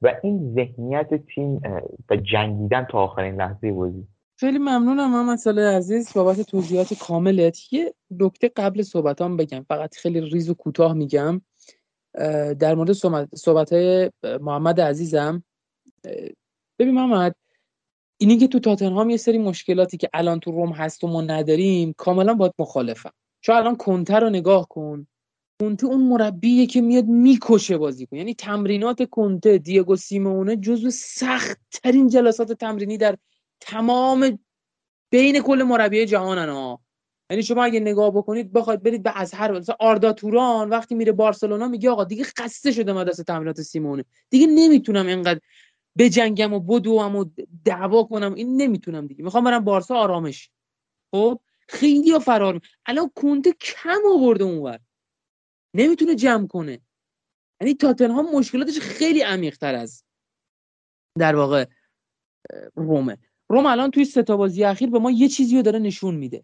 و این ذهنیت تیم و جنگیدن تا آخرین لحظه بازی. خیلی ممنونم محمد صالح عزیز بابت توضیحات کاملت. یه نکته قبل صحبتام بگم فقط خیلی ریز و کوتاه میگم. در مورد صحبت های محمد عزیزم ببین محمد اینی که تو تاتنهام یه سری مشکلاتی که الان تو روم هست و ما نداریم کاملا باید مخالفم. چون الان کنتر رو نگاه کن. کنته اون مربیه که میاد می‌کشه بازی کن. یعنی تمرینات کنته دیگو سیمونه جزو سخت ترین جلسات تمرینی در تمام بین کل مربی جهانن ها. یعنی شما اگه نگاه بکنید بخواید برید به هر مثلا آردا توران وقتی میره بارسلونا میگه آقا دیگه خسته شده ما دست تمرینات سیمونه. دیگه نمی‌تونم اینقدر بجنگم و بدوم و دعوا کنم. این نمی‌تونم دیگه. می‌خوام برم بارسا آرامش. خب؟ خیلی فرار الان کنته کم آورده اونور. نمی‌تونه جمع کنه. یعنی تاتنهام مشکلاتش خیلی عمیق تر از در واقع رومه. روم الان توی ستا بازی اخیر به ما یه چیزی رو داره نشون میده.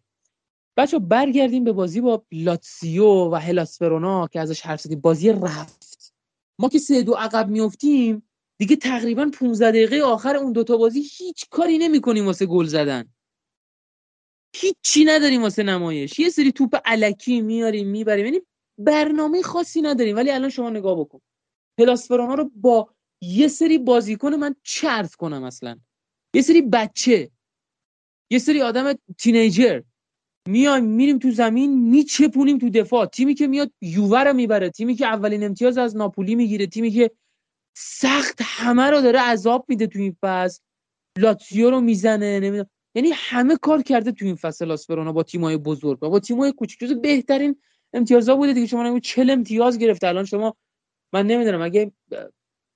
بچه برگردیم به بازی با لاتسیو و هلاسفرونا که ازش حرف زدیم. بازی رفت. ما که سه دو عقب میفتیم دیگه تقریبا 15 دقیقه آخر اون دوتا بازی هیچ کاری نمی‌کنیم واسه گل زدن. هیچی نداریم واسه نمایش. یه سری توپ علکی میاریم می‌بریم. یعنی برنامه خاصی نداریم. ولی الان شما نگاه بکن. پلاسفرانا رو با یه سری بازیکن من چرت کنم اصلا. یه سری بچه. یه سری آدم تینیجر. میایم میریم تو زمین میچپونیم تو دفاع. تیمی که میاد یووه رو می‌بره. تیمی که اولین امتیاز از ناپولی می‌گیره. تیمی که سخت همه رو داره عذاب میده تو این فصل. لاتزیو رو می‌زنه نمی‌دونم. یعنی همه کار کرده تو این فصل لاسپرونا با تیمای بزرگ. با تیمای کوچیک. بهترین امتیازا بوده دیگه. شما نمی‌دونید 40 امتیاز گرفته. الان شما من نمی‌دونم. اگه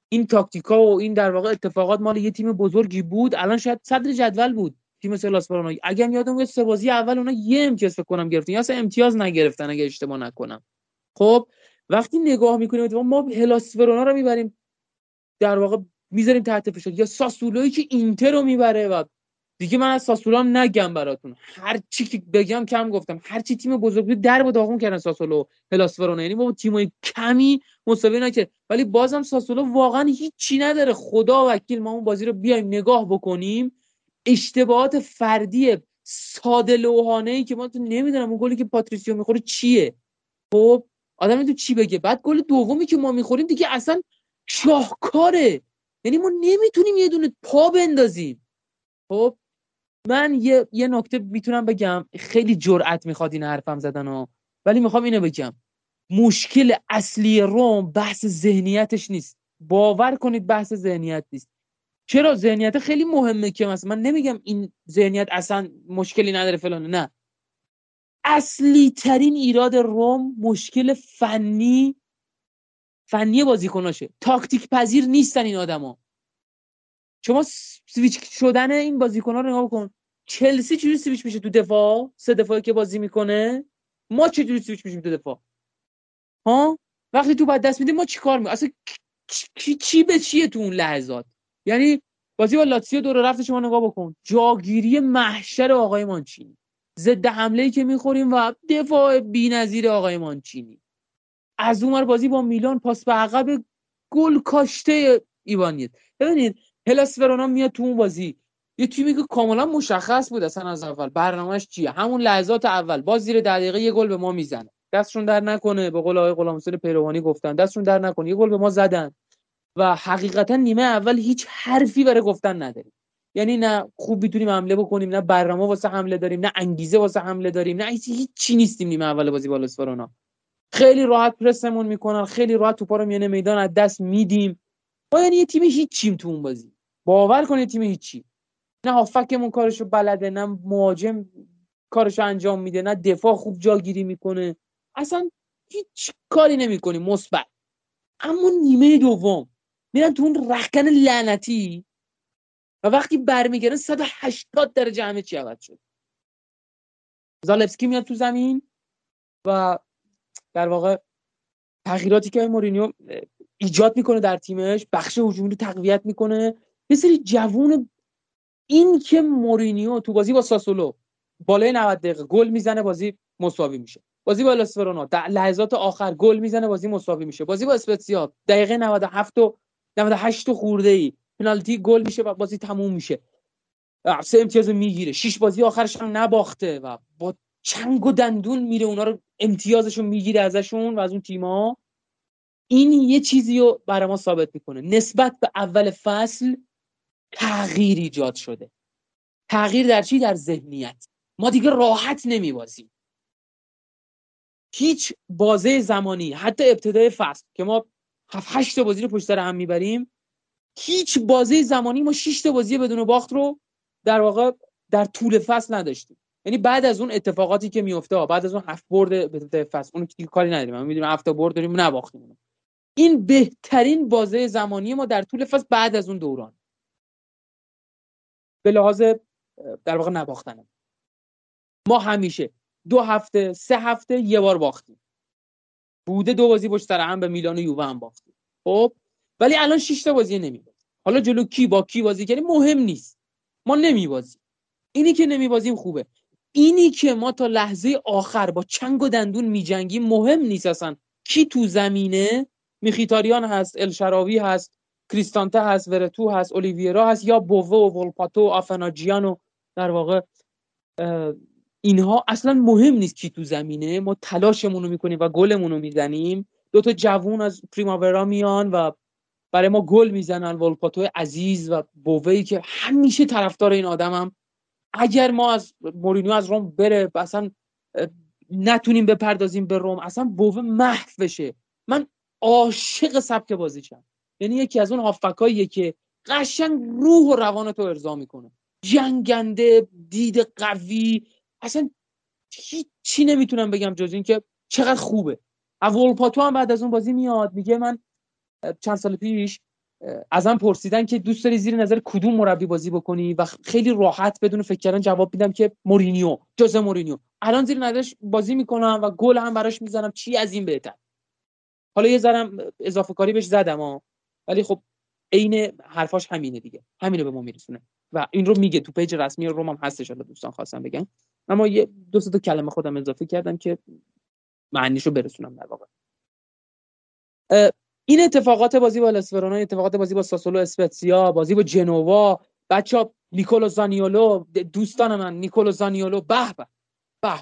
این تاکتیکا و این در واقع اتفاقات مال یه تیم بزرگی بود الان شاید صدر جدول بود. تیم سلاسپرونا اگه یادم بیاد سه بازی اول اونا یه امتیاز فکر کنم گرفتن. یا اصلا امتیاز نگرفتن اگه اشتباه نکنم. خب وقتی نگاه می‌کنیم ما هلاس ورونا رو می‌بریم. در واقع می‌ذاریم تحت فشار. یا ساسولوی که اینتر رو می‌بره و دیگه من از ساسولو نگم براتون. هر چی که بگم کم گفتم. هر چی تیم بزرگی در و داغون کردن ساسولو. plus یعنی با تیمای کمی مساوی نکرد. ولی بازم ساسولو واقعا هیچی نداره. خدا وکیلی ما اون بازی رو بیایم نگاه بکنیم. اشتباهات فردی ساده لوحانه ای که ما تو نمی‌دونم اون گلی که پاتریسیو می‌خوره چیه؟ خب آدم تو چی بگه. بعد گل دومی که ما می‌خوریم دیگه اصلا شاهکاره یعنی ما نمی‌تونیم یه دونه پا بندازیم. خب من یه, یه نکته می‌تونم بگم. خیلی جرأت می‌خواد این حرفم زدن ها. ولی می‌خوام اینو بگم. مشکل اصلی روم بحث ذهنیتش نیست. باور کنید بحث ذهنیت نیست. چرا؟ ذهنیت خیلی مهمه که مثلا من نمیگم این ذهنیت اصلا مشکلی نداره فلان نه. اصلی ترین ایراد روم مشکل فنی فنی بازیکناشه. تاکتیک پذیر نیستن این آدما. شما سویچ شدن این بازیکن‌ها رو نگاه کن. چلسی چجوری سویچ میشه تو دفاع؟ سه دفاعی که بازی می‌کنه؟ ما چجوری سویچ میشیم تو دفاع؟ ها؟ وقتی توپو از دست میده ما چیکار می‌کنیم؟ اصلا چی چی به چیه تو اون لحظات؟ یعنی بازی با لاتسیو دور رفت شما نگاه بکن. جاگیری محشر آقای مانچینی. ضد حمله ای که می‌خوریم و دفاع بی‌نظیر آقای مانچینی. از اونور بازی با میلان پاس به عقب گل کاشته ایوانیت. ببینید هلاس ورونا میاد تو اون بازی. یه تیمی که کاملا مشخص بود اصلا از اول. برنامهش چیه؟ همون لحظات اول. باز زیر دقیقه یه گل به ما می‌زنه. دستشون در نکنه. به قول آقای غلام پیروانی گفتن. دستشون در نکنه. یه گل به ما زدن. و حقیقتا نیمه اول هیچ حرفی برای گفتن نداریم. یعنی نه خوب می‌تونیم حمله بکنیم نه برنامه واسه حمله داریم نه انگیزه واسه حمله داریم نه هیچ چی نیستیم نیمه اول بازی با ورونا خیلی راحت پرسمون می‌کنن خیلی راحت توپا رو میانه میدان از دست میدیم. ما یعنی یه تیم هیچیم تو اون بازی. باور کنید تیم هیچی. نه هافکمون کارشو بلده نه مهاجم کارشو انجام میده نه دفاع خوب جاگیری می‌کنه. اصلا هیچ کاری نمی‌کنیم مثبت. اما نیمه دوم میرن تو اون رخکن لعنتی و وقتی برمیگردن 180 درجه همه چی عوض شد. زالفسکی میاد تو زمین و در واقع تغییراتی که مورینیو ایجاد می‌کنه در تیمش بخش هجومی رو تقویت می‌کنه. یه سری جوون این که مورینیو تو بازی با ساسولو بالای 90 دقیقه گل می‌زنه بازی مساوی میشه. بازی با لاسفرونا در لحظات آخر گل می‌زنه بازی مساوی میشه. بازی با اسپتسیا دقیقه 97 و 98 خورده ای پنالتی گل میشه و بازی تموم میشه. سه امتیاز می‌گیره. شش بازی آخرش هم نباخته و با چنگ و دندون میره. اونا رو امتیازشون می‌گیره ازشون و از اون تیما این یه چیزی رو برای ما ثابت می‌کنه. نسبت به اول فصل تغییر ایجاد شده. تغییر در چی؟ در ذهنیت. ما دیگه راحت نمیبازیم. هیچ بازه زمانی حتی ابتدای فصل که ما هفت هشت بازی رو پشت سر هم می‌بریم هیچ بازه زمانی ما 6 تا بازی بدون باخت رو در واقع در طول فصل نداشتیم. یعنی بعد از اون اتفاقاتی که میفته بعد از اون هفت برد به فصل اون که کاری نداریم. ما می‌دونیم هفت برد داریم نباختیم این بهترین بازه زمانی ما در طول فصل بعد از اون دوران. به لحاظ در واقع نباختن ما همیشه دو هفته سه هفته یه بار باختیم. بوده دو بازی پشت سر هم به میلان و یووه هم باختیم. خب؟ ولی الان 6 تا بازی نمیبازیم. حالا جلو کی با کی بازی کردیم؟ مهم نیست. ما نمیبازیم. اینی که نمیبازیم خوبه. اینی که ما تا لحظه آخر با چنگ و دندون میجنگیم مهم نیست اصلا. کی تو زمینه؟ میخیتاریان هست الشراوی هست. کریستانته هست ورتو هست اولیویرا هست یا بوو و ولپاتو و آفناجیان در واقع اینها اصلا مهم نیست کی تو زمینه. ما تلاشمون رو می‌کنیم و گلمون رو می‌زنیم. دو تا جوون از پریماورا میان و برای ما گل می‌زنن ولپاتو عزیز و بووی که همیشه طرفدار این آدمم اگر ما از مورینیو از روم بره اصلا نتونیم بپردازیم به روم. اصلا بووه محو بشه. من عاشق سبک بازیشم. یعنی یکی از اون هافکاییه که قشنگ روح و روان تو ارضا می‌کنه. جنگنده دید قوی. اصلا هیچی نمی‌تونم بگم جز این که چقدر خوبه. اولپاتو هم بعد از اون بازی میاد میگه من چند سال پیش ازم پرسیدن که دوست داری زیر نظر کدوم مربی بازی بکنی و خیلی راحت بدون فکر کردن جواب میدم که مورینیو جوز مورینیو. الان زیر نظرش بازی می‌کنم و گل هم براش می‌زنم چی از این بهتر؟ حالا یه ذرم اضافه کاری بهش زدم ها ولی خب عین حرفاش همینه دیگه. همینو به ما میرسونه. و این رو میگه. تو پیج رسمی روم هم هستش. حالا دوستان خواستم بگم اما یه دو تا کلمه خودم اضافه کردم که معنیشو برسونم در واقع. این اتفاقات بازی با لاسورونا اتفاقات بازی با ساسولو اسپتسیا بازی با جنوا بچا نیکولو زانیولو دوستان من نیکولو زانیولو به به به.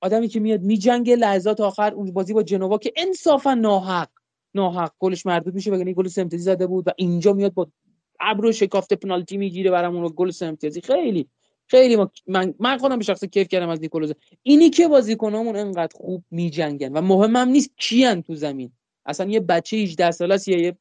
آدمی که میاد میجنگه لحظات آخر اون بازی با جنوا که انصافا ناحق. ناحق گلش مردود میشه بگن گل سمتزی زده بود و اینجا میاد با ابرو شکافته پنالتی می‌گیره برامون رو گل سمتزی. خیلی خیلی ما من, من خودم به شخص کیف کردم از نیکولوز اینی که بازیکنامون انقدر خوب میجنگن و مهمم نیست کیان تو زمین. اصلا یه بچه 18 ساله است یا یه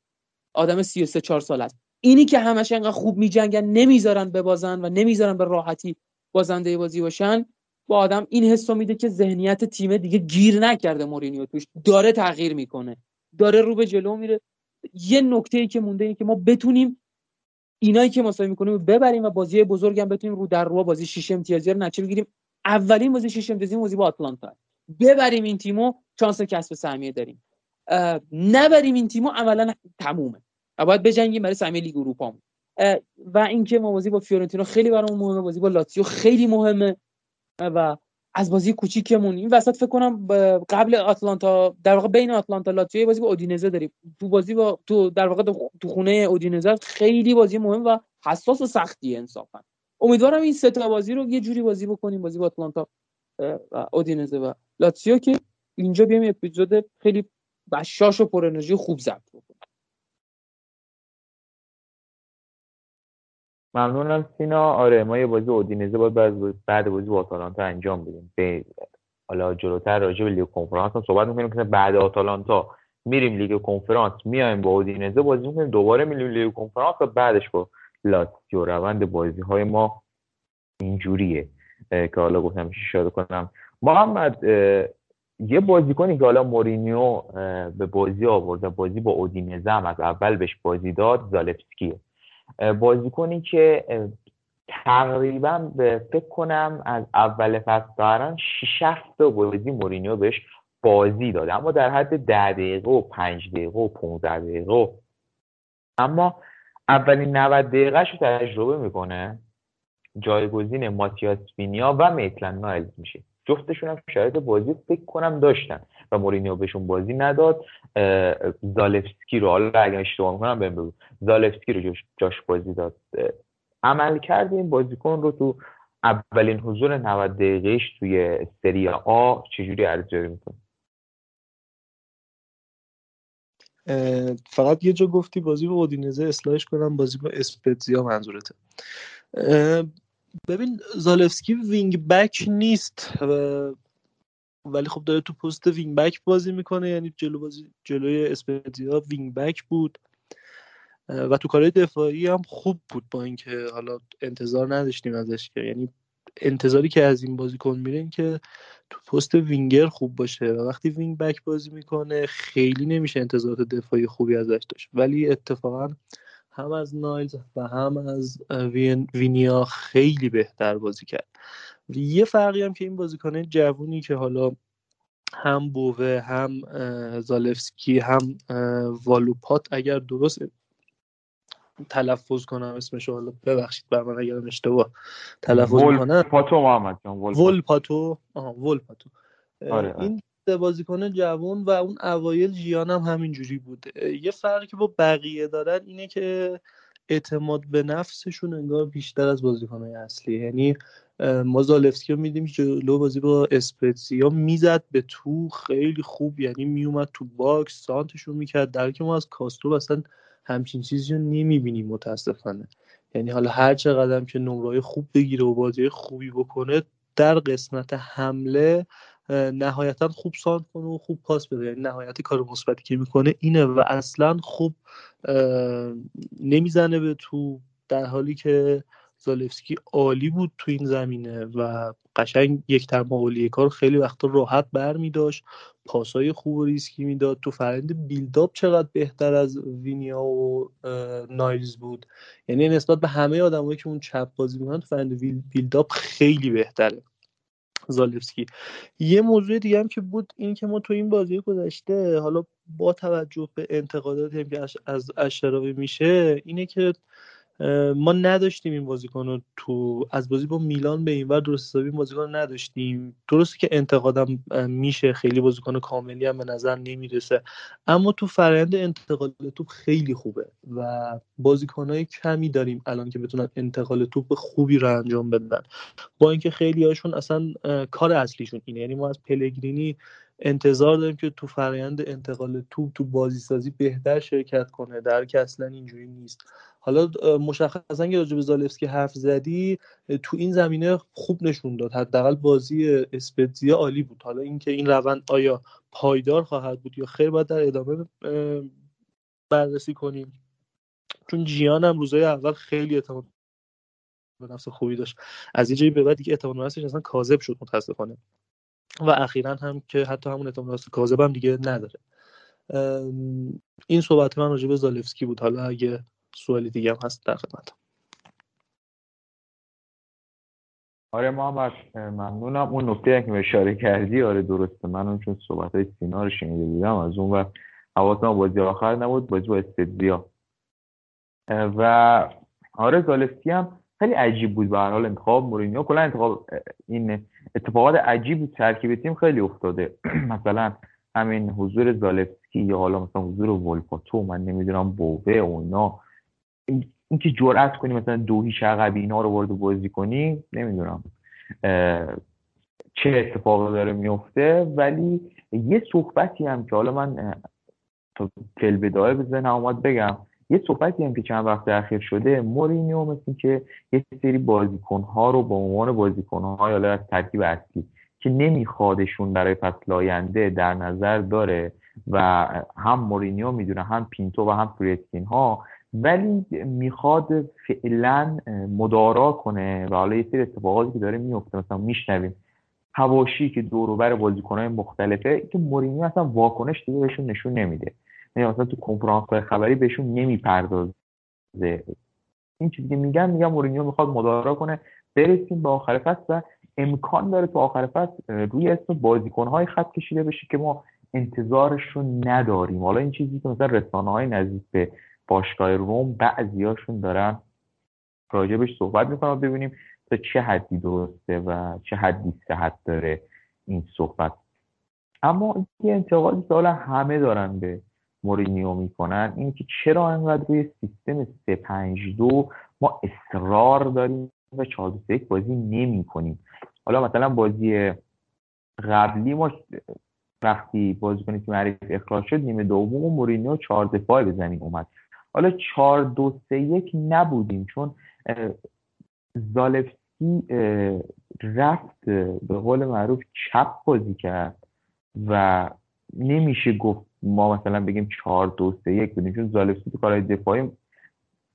آدم 33 4 ساله است. اینی که همش انقدر خوب میجنگن نمی‌ذارن ببازن و نمی‌ذارن به راحتی بازنده بازی باشن با آدم این حسو میده که ذهنیت تیم دیگه گیر نکرده مورینیو توش. داره تغییر می‌کنه. داره رو به جلو میره. یه نکته ای که مونده اینه که ما بتونیم اینایی که مساوی می‌کنیم ببریم و بازی بزرگم بتونیم رو در رو بازی شش امتیازی رو نچه بگیریم. اولین بازی شش امتیازی بازی با آتلانتا. ببریم این تیمو چانس کسب سهمیه داریم. نبریم این تیمو اولا تمومه. و باید بجنگیم برای سهمیه لیگ اروپا. و اینکه ما بازی با فیورنتینا خیلی برامون مهمه بازی با لاتزیو خیلی مهمه. و از بازی کوچیکمون این وسط فکر کنم قبل آتلانتا در واقع بین آتلانتا لاتزیو بازی با اودینزه داریم. تو بازی با تو در واقع تو خونه اودینزه خیلی بازی مهم و حساس و سختیه انصافا. امیدوارم این سه تا بازی رو یه جوری بازی بکنیم بازی با آتلانتا و اودینزه و لاتزیو که اینجا بیام اپیزود خیلی بشاش و پر انرژی خوب ضبط ممنونم سینا. آره ما یه بازی اودینزه باید بعد بازی با آتالانتا انجام بدیم. به حالا جلوتر راجع به لیگ کنفرانس هم صحبت می‌کنیم که بعد آتالانتا میریم لیگ کنفرانس میایم با اودینزه بازی می‌کنیم دوباره میریم لیگ کنفرانس و بعدش با لاتزیو روند بازی های ما اینجوریه که حالا گفتم اشاره کنم. محمد یه بازیکنی که حالا مورینیو به بازی آورد بازی با اودینزه هم از اول بهش بازی داد زالفسکیه. بازیکنی که تقریبا به فکر کنم از اول فصل تا 6 تا بازی مورینیو بهش بازی داده. اما در حد ده دقیقه و پنج دقیقه و 15 دقیقه اما اولین 90 دقیقهش رو تجربه می‌کنه. جایگزین ماتیاس وینیا و میتلن نایلز میشه. جفتشون هم شرایط بازی فکر کنم داشتن. و مورینیو بهشون بازی نداد. زالفسکی رو حالا اگر اشتباه می‌کنم بهم بگو. زالفسکی رو جاش بازی داد. عمل کرد این بازیکن رو تو اولین حضور 90 دقیقهش توی سری آ چجوری ارزیابی می‌کنه فقط یه جا گفتی بازی با اودینزه اصلاحش کنم بازی با اسپتزیا منظورته. ببین زالفسکی وینگ بک نیست ولی خب داره تو پست وینگ بک بازی می‌کنه یعنی جلو بازی جلوی اسپتزیا وینگ بک بود و تو کارهای دفاعی هم خوب بود با اینکه حالا انتظار نداشتیم ازش که یعنی انتظاری که از این بازیکن میره این که تو پست وینگر خوب باشه. و وقتی وینگ بک بازی می‌کنه خیلی نمیشه انتظارات دفاعی خوبی ازش داشت. ولی اتفاقا هم از نایلز و هم از وینیا خیلی بهتر بازی کرد. یه فرقی هم که این بازیکن جوونی که حالا هم بوه هم زالفسکی هم والوپات اگر درست تلفظ کنم اسمشو حالا ببخشید بر من اگرم اشتباه تلفظ کنم پاتو محمد جان ول پاتو. آها ول پاتو آره این بازیکن جوان و اون اوایل جیان هم همینجوری بود. یه فرقی که با بقیه دارن اینه که اعتماد به نفسشون انگار بیشتر از بازیکنهای اصلی. یعنی ما زالفسکی رو میدیم جلو بازی با اسپتسیا می‌زد به تو خیلی خوب. یعنی میومد تو باکس سانترشون می‌کرد. در که ما از کارسدورپ اصلا همچین چیزی رو نمی‌بینیم متاسفانه. یعنی حالا هر چقدر که نمره خوب بگیره و بازی خوبی بکنه در قسمت حمله نهایتا خوب سانتر کنه و خوب پاس بده. یعنی نهایت کار مثبتی که می‌کنه اینه و اصلا خوب نمی‌زنه به تو. در حالی که زالفسکی عالی بود تو این زمینه و قشنگ یک ترما کار خیلی وقتا راحت بر می داشت پاسای خوب و ریسکی می‌داد. تو روند build-up چقدر بهتر از وینا و نایلز بود. یعنی نسبت به همه آدمایی که اون چپ بازی می‌کنن تو روند build-up خیلی بهتره. زالفسکی. یه موضوع دیگه هم که بود این که ما تو این بازی گذشته حالا با توجه به انتقاداتی که از اشراوی میشه اینه که ما نداشتیم این بازیکن رو تو از بازی با میلان به این ور درست حسابی این بازیکن نداشتیم. درسته که انتقادم میشه. خیلی بازیکن کاملی هم به نظر نمی‌رسه. اما تو فرآیند انتقال توپ خیلی خوبه و بازیکنهای کمی داریم الان که بتونن انتقال توپ خوبی رو انجام بدن. با اینکه خیلی هاشون اصلا کار اصلیشون اینه. یعنی ما از پلگرینی انتظار داریم که تو فرایند انتقال توپ تو بازی سازی بهتر شرکت کنه. در که اصلا اینجوری نیست. حالا مشخصا که راجع به زالفسکی حرف زدی تو این زمینه خوب نشون داد. حداقل بازی اسپتزیا عالی بود. حالا اینکه این روند آیا پایدار خواهد بود یا خیر باید در ادامه بررسی کنیم. چون جیان هم روزای اول خیلی اعتماد به نفس خوبی داشت. از یه جایی به بعد دیگه اعتماد نفسش اصلا کاذب شد متاسفانه. و اخیرا هم که حتی همون اعتماد نفس کاذب هم دیگه نداره. این صحبت من راجع به زالفسکی بود. حالا اگه سوالی دیگه هم هست در خدمت آره محمد ممنونم. اون نکته که اشاره کردی آره درسته. من چون صحبت های سینا رو شنیده بودم از اون وقت حواسم بازی آخر نبود بازی با استدزیا و آره زالفسکی هم خیلی عجیب بود به حال انتخاب مورینیو. کلا انتخاب این اتفاقات عجیب ترکیب تیم خیلی افتاده. مثلا همین حضور زالفسکی یا حالا مثلا حضور ولپاتو من نمی‌دونم بوبه و اینا. اینکه جرأت کنی مثلا دو هیچ عقبی اینا رو وارد بازی کنی نمی‌دونم چه اتفاقی داره میفته ولی یه صحبتی هم که حالا من تا کل بدایه بزنم اومد بگم یه صحبتی هم که چند وقت اخیر شده مورینیو مثل که یه سری بازیکنها رو به عنوان بازیکنهای حالا از ترکیب اصلی که نمیخوادشون برای فصل آینده در نظر داره و هم مورینیو می‌دونه هم پینتو و هم فریدکین ها ولی می‌خواد فعلا مدارا کنه و حالا یه سری اتفاقاتی که داره میفته مثلا میشنویم. حواشی که دوروبر بازیکنهای مختلفه که مورینیو اصلا واکنش دیگه بهشون نشون نمیده. یعنی مثلا تو کنفرانس خبری بهشون نمی‌پردازه. این چیزی که میگن میگن مورینیو می‌خواد مدارا کنه برسیم به آخر فصل و امکان داره تو آخر فصل روی اسم بازیکنهای خط کشیده بشه که ما انتظارش رو نداریم. حالا این چیزی که مثلا رسانه های نزدیک به باشگاه روم بعضیاشون دارن راجبش صحبت می‌کنن ببینیم تا چه حدی درسته و چه حدی صحت داره این صحبت. اما یه انتقادی که حالا همه دارن به مورینیو می‌کنن این که چرا انقدر روی سیستم 352 ما اصرار داریم و 4 بازی نمی کنیم حالا مثلا بازی قبلی ما وقتی بازیکن تیم حریف اخراج شد نیمه دوم و مورینیو 4 دفاعی به زمین اومد. حالا 4 2 3 1 نبودیم چون زالفسی رفت به قول معروف چپ بازی کرد و نمیشه گفت ما مثلا بگیم 4 2 3 1 بودیم چون زالفسی تو کارهای دفاعی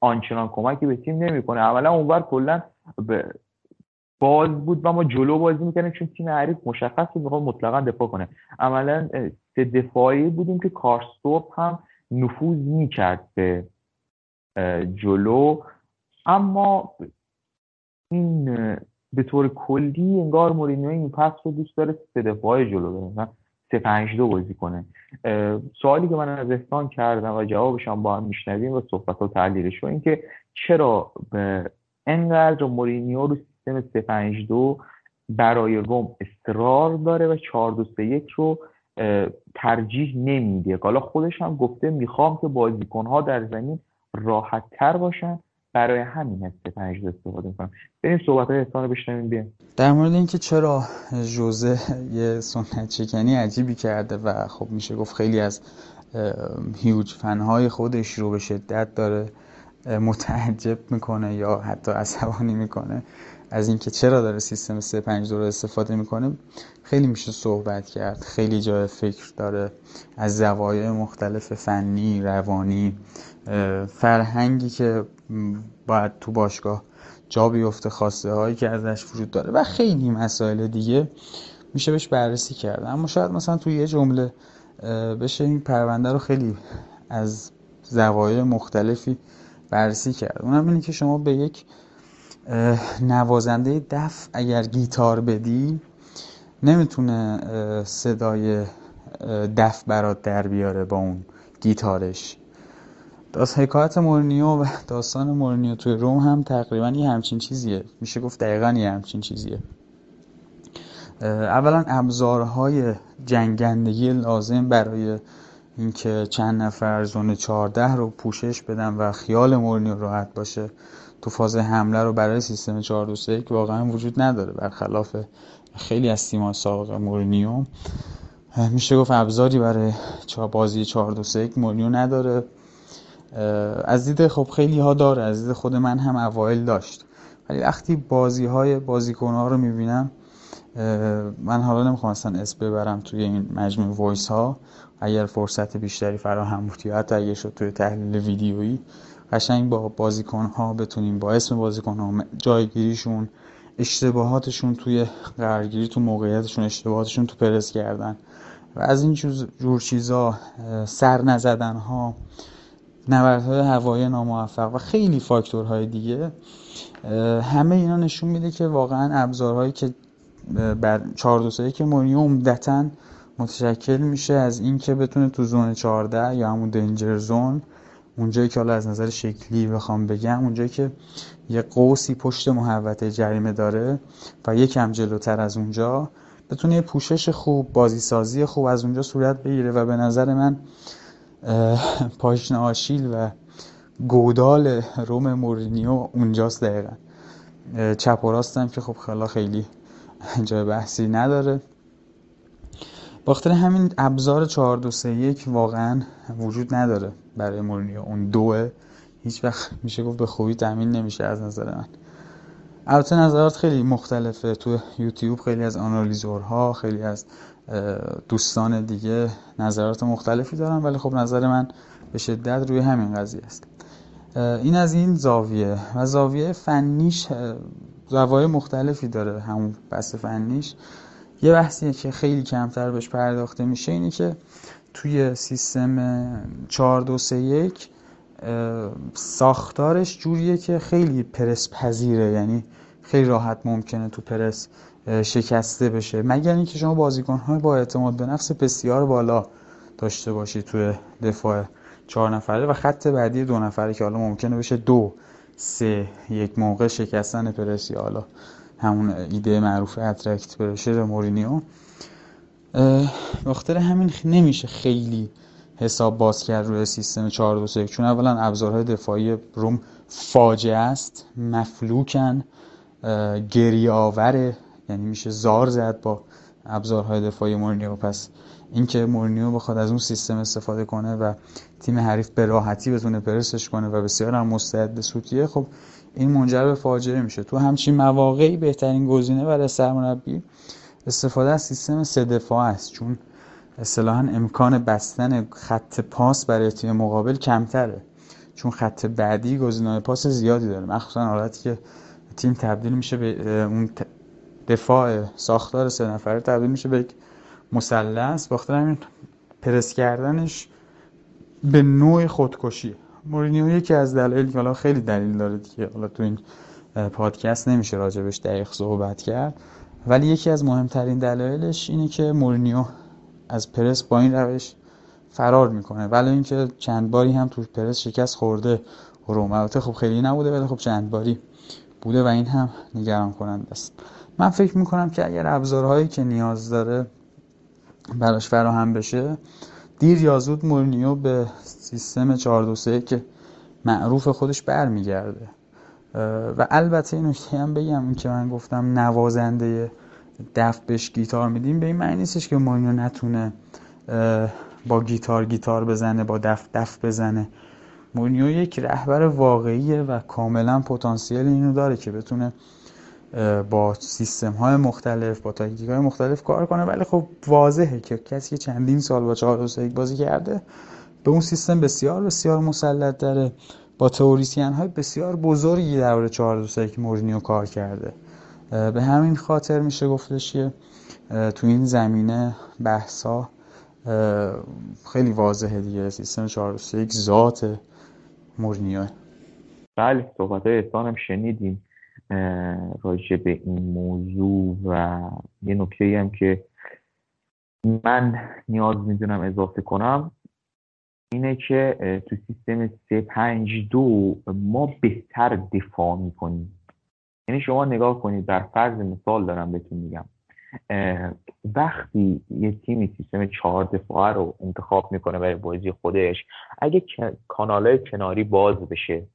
آنچنان کمکی به تیم نمی‌کنه. اولا اونور کلا باز بود و ما جلو بازی می‌کنیم چون تیم حریف مشخص بود می‌خواد مطلقا دفاع کنه. عملا سه دفاعی بودیم که کارستوپ هم نفوذ می‌کرد به جلو. اما این به طور کلی انگار مورینیو این پس رو دوست داره سه دفاعی جلو بره سه پنج دو بازی کنه. سوالی که من از احسان کردم و جوابش هم با هم میشنویم و صحبت و تحلیلش این که چرا انقدر مورینیو رو سیستم 352 برای روم اصرار داره و 4 2 3 1 رو ترجیح نمیده. حالا خودش هم گفته می‌خوام که بازیکنها در زمین راحت تر باشن. برای همین هست 5 استفاده می‌کنم. بریم صحبت های رو بشنویم بیم در مورد اینکه چرا جوزه یه سنت چکنی عجیبی کرده و خب میشه گفت خیلی از هیوج فنهای خودش رو به شدت داره. متعجب می‌کنه یا حتی عصبانی می‌کنه از اینکه چرا داره سیستم 352 رو استفاده می‌کنه خیلی میشه صحبت کرد. خیلی جای فکر داره. از زوایای مختلف فنی روانی فرهنگی که باید تو باشگاه جا بیفته خواسته هایی که ازش وجود داره و خیلی مسائل دیگه میشه بهش بررسی کرد. اما شاید مثلا تو یه جمله بشه این پرونده رو خیلی از زوایای مختلفی بررسی کرد. اونم اینه که شما به یک نوازنده دف اگر گیتار بدی نمی‌تونه صدای دف برات در بیاره با اون گیتارش. داست حکایت مورنیو و داستان مورنیو توی روم هم تقریبا یه همچین چیزیه. میشه گفت دقیقا یه همچین چیزیه. اولا ابزارهای جنگندگی لازم برای اینکه چند نفر زون 14 رو پوشش بدن و خیال مورنیو راحت باشه. تو فاز حمله رو برای سیستم 4 2 3 واقعا وجود نداره. برخلاف خیلی از تیم‌ها سابق مورینیو میشه گفت ابزاری برای بازی 4 2 3 مورینیو نداره. از دید خب خیلی ها داره. از دید خود من هم اوایل داشت. ولی وقتی بازی های بازیکن ها رو می‌بینم من حالا نمی‌خوام اصلا اسم ببرم توی این مجموع voice ها اگر فرصت بیشتری فراهم بود یا حتی اگه شد توی تحلیل ویدیویی قشنگ با بازیکن ها بتونیم با اسم بازیکن ها جایگیریشون اشتباهاتشون توی قرارگیری تو موقعیتشون اشتباهاتشون تو پرس کردن. و از این جور چیزا سر نزدن ها نبردهای هوایی ناموفق و خیلی فاکتورهای دیگه همه اینا نشون میده که واقعا ابزارهایی که بر 4 2 که مورینیو عمدتا متشکل میشه از اینکه بتونه تو زون 14 یا همون دنجر زون اونجایی که حالا از نظر شکلی بخوام بگم اونجایی که یه قوسی پشت محوطه جریمه داره و یکم جلوتر از اونجا بتونه یه پوشش خوب بازی سازی خوب از اونجا صورت بگیره و به نظر من پاشن آشیل و گودال روم مورینیو اونجاست دقیقا. چپ و راستم که خب خلا خیلی جای بحثی نداره. باختر همین ابزار 4 2 3 1 واقعا وجود نداره برای مورینیو اون دوه هیچ وقت میشه گفت به خوبی تامین نمیشه از نظر من. البته نظرات خیلی مختلفه. تو یوتیوب خیلی از آنالیزورها خیلی از دوستان دیگه نظرات مختلفی دارن ولی خب نظر من به شدت روی همین قضیه است. این از این زاویه. و زاویه فنیش زوایای مختلفی داره. همون بحث فنیش. یه بحثیه که خیلی کمتر بهش پرداخته میشه اینه که توی سیستم 4 2 3 1 ساختارش جوریه که خیلی پرس پذیره یعنی خیلی راحت ممکنه تو پرس شکسته بشه. مگر اینکه شما بازیکن‌های با اعتماد به نفس بسیار بالا داشته باشید توی دفاع چهار نفره و خط بعدی دو نفره که حالا ممکنه بشه دو سه یک موقع شکستن پرسی. حالا همون ایده معروف اترکت به مورینیو. بخاطر همین نمیشه خیلی حساب باز کرد روی سیستم 4 2 3 چون اولا ابزارهای دفاعی روم فاجعه است مفلوکن گریه آوره یعنی میشه زار زد با ابزارهای دفاعی مورینیو. پس اینکه مورینیو بخواد از اون سیستم استفاده کنه و تیم حریف به راحتی بتونه پرسش کنه و بسیار هم مستعد سوتیه خب این منجر به فاجعه میشه. تو همچین مواقعی بهترین گزینه برای سرمربی استفاده از سیستم سه دفاع است چون اصطلاحا امکان بستن خط پاس برای تیم مقابل کمتره. چون خط بعدی گزینه‌های پاس زیادی داره. مخصوصا حالتی که تیم تبدیل میشه به اون دفاع ساختار سه نفره تبدیل میشه به یک مثلث. باختر همین پرس کردنش به نوع خودکشی مورینیو یکی از دلایل که حالا خیلی دلیل داره که حالا تو این پادکست نمیشه راجبش دقیق صحبت کرد. ولی یکی از مهمترین دلایلش اینه که مورینیو از پرس با این روش فرار می‌کنه. ولی اینکه چند باری هم تو پرس شکست خورده روم البته خب خیلی نبوده ولی خب چند باری بوده و این هم نگران کننده است. من فکر می‌کنم که اگر ابزارهایی که نیاز داره براش فراهم بشه دیر یا زود مورینیو به سیستم 4 که معروف خودش برمیگرده. و البته این نکته هم بگم که من گفتم نوازنده دف بهش گیتار میدیم به این معنی نیستش که مورینیو نتونه با گیتار گیتار بزنه با دف دف بزنه. مورینیو یک رهبر واقعیه و کاملا پتانسیل اینو داره که بتونه با سیستم های مختلف با تاکتیک های مختلف کار کنه. ولی خب واضحه که کسی که چندین سال با 4 بازی کرده به اون سیستم بسیار بسیار مسلط داره. با تئوریسین های بسیار بزرگی در 4 که مورینیو کار کرده. به همین خاطر میشه گفتش که تو این زمینه بحثا خیلی واضحه دیگه. سیستم 4 یک ذات مورینیو بله صحبت های هم شنیدیم. راجع به این موضوع و یه نکته هم که من نیاز می‌دونم اضافه کنم اینه که تو سیستم 352 ما بهتر دفاع می‌کنیم. یعنی شما نگاه کنید در فرض مثال دارم بهتون میگم. وقتی یه تیمی سیستم چهار دفاعه رو انتخاب می‌کنه برای بازی خودش اگه کانال کناری باز بشه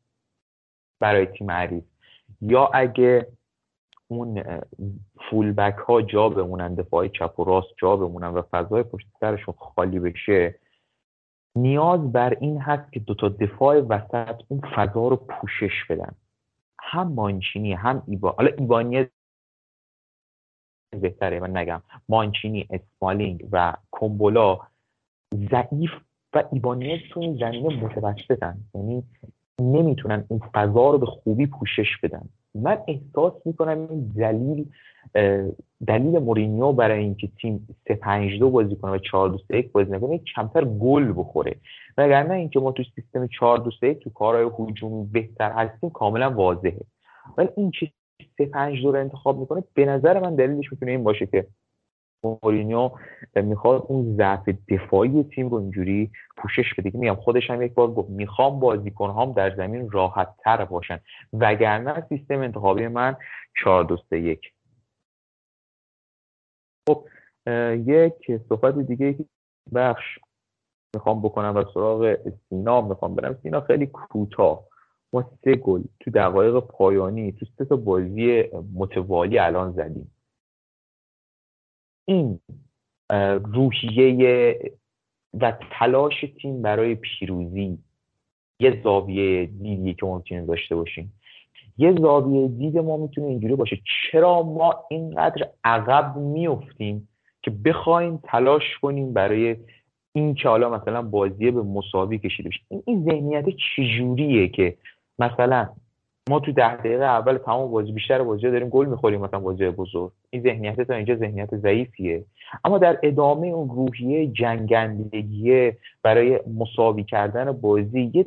برای تیم عریض یا اگه اون فول بک ها جا بمونن دفاعی چپ و راست جا بمونن و فضای پشت سرشون خالی بشه نیاز بر این هست که دوتا دفاع وسط اون فضا رو پوشش بدن. هم مانچینی هم ایبا حالا ایبانی بهتره من نگم. مانچینی اسمالینگ و کومبولا ضعیف و ایبانیز تو این زمینه متوسطن. یعنی نمی‌تونن اون فضا رو به خوبی پوشش بدن. من احساس می‌کنم این دلیل دلیل مورینیو برای اینکه تیم 3 5 2 بازی کنه و 4 2 3 1 بازی نکنه کمتر گل بخوره. وگرنه اینکه ما تو سیستم 4 2 3 تو کارهای هجومی بهتر هستیم کاملا واضحه. ولی این چیز 3 5 2 رو انتخاب می‌کنه به نظر من دلیلش می‌تونه این باشه که مورینیو می‌خواد اون ضعف دفاعی تیم رو اینجوری پوشش بده که میگم خودش هم یک بار گفت می‌خوام بازیکنهام در زمین راحت تر باشن. وگرنه سیستم انتخابی من 4 2 3 1 خب یک صحبت دیگه بخش می‌خوام بکنم و سراغ سینا. می‌خوام برم. سینا خیلی کوتاه. ما سه گل تو دقایق پایانی تو سه تا بازی متوالی الان زدیم. این روحیه و تلاش تیم برای پیروزی. یه زاویه دیدی که ممکنه داشته باشیم. یه زاویه دید ما می‌تونه اینجوری باشه. چرا ما اینقدر عقب میفتیم که بخوایم تلاش کنیم برای این که حالا مثلا بازی به مساوی کشیده بشه؟ این, ذهنیت چجوریه که مثلا ما تو ده دقیقه اول تمام بازی بیشتر بازی داریم گل می‌خوریم مثلا بازی بزرگ. این ذهنیت تا اینجا ذهنیت ضعیفیه. اما در ادامه اون روحیه جنگندگی برای مساوی کردن بازی یه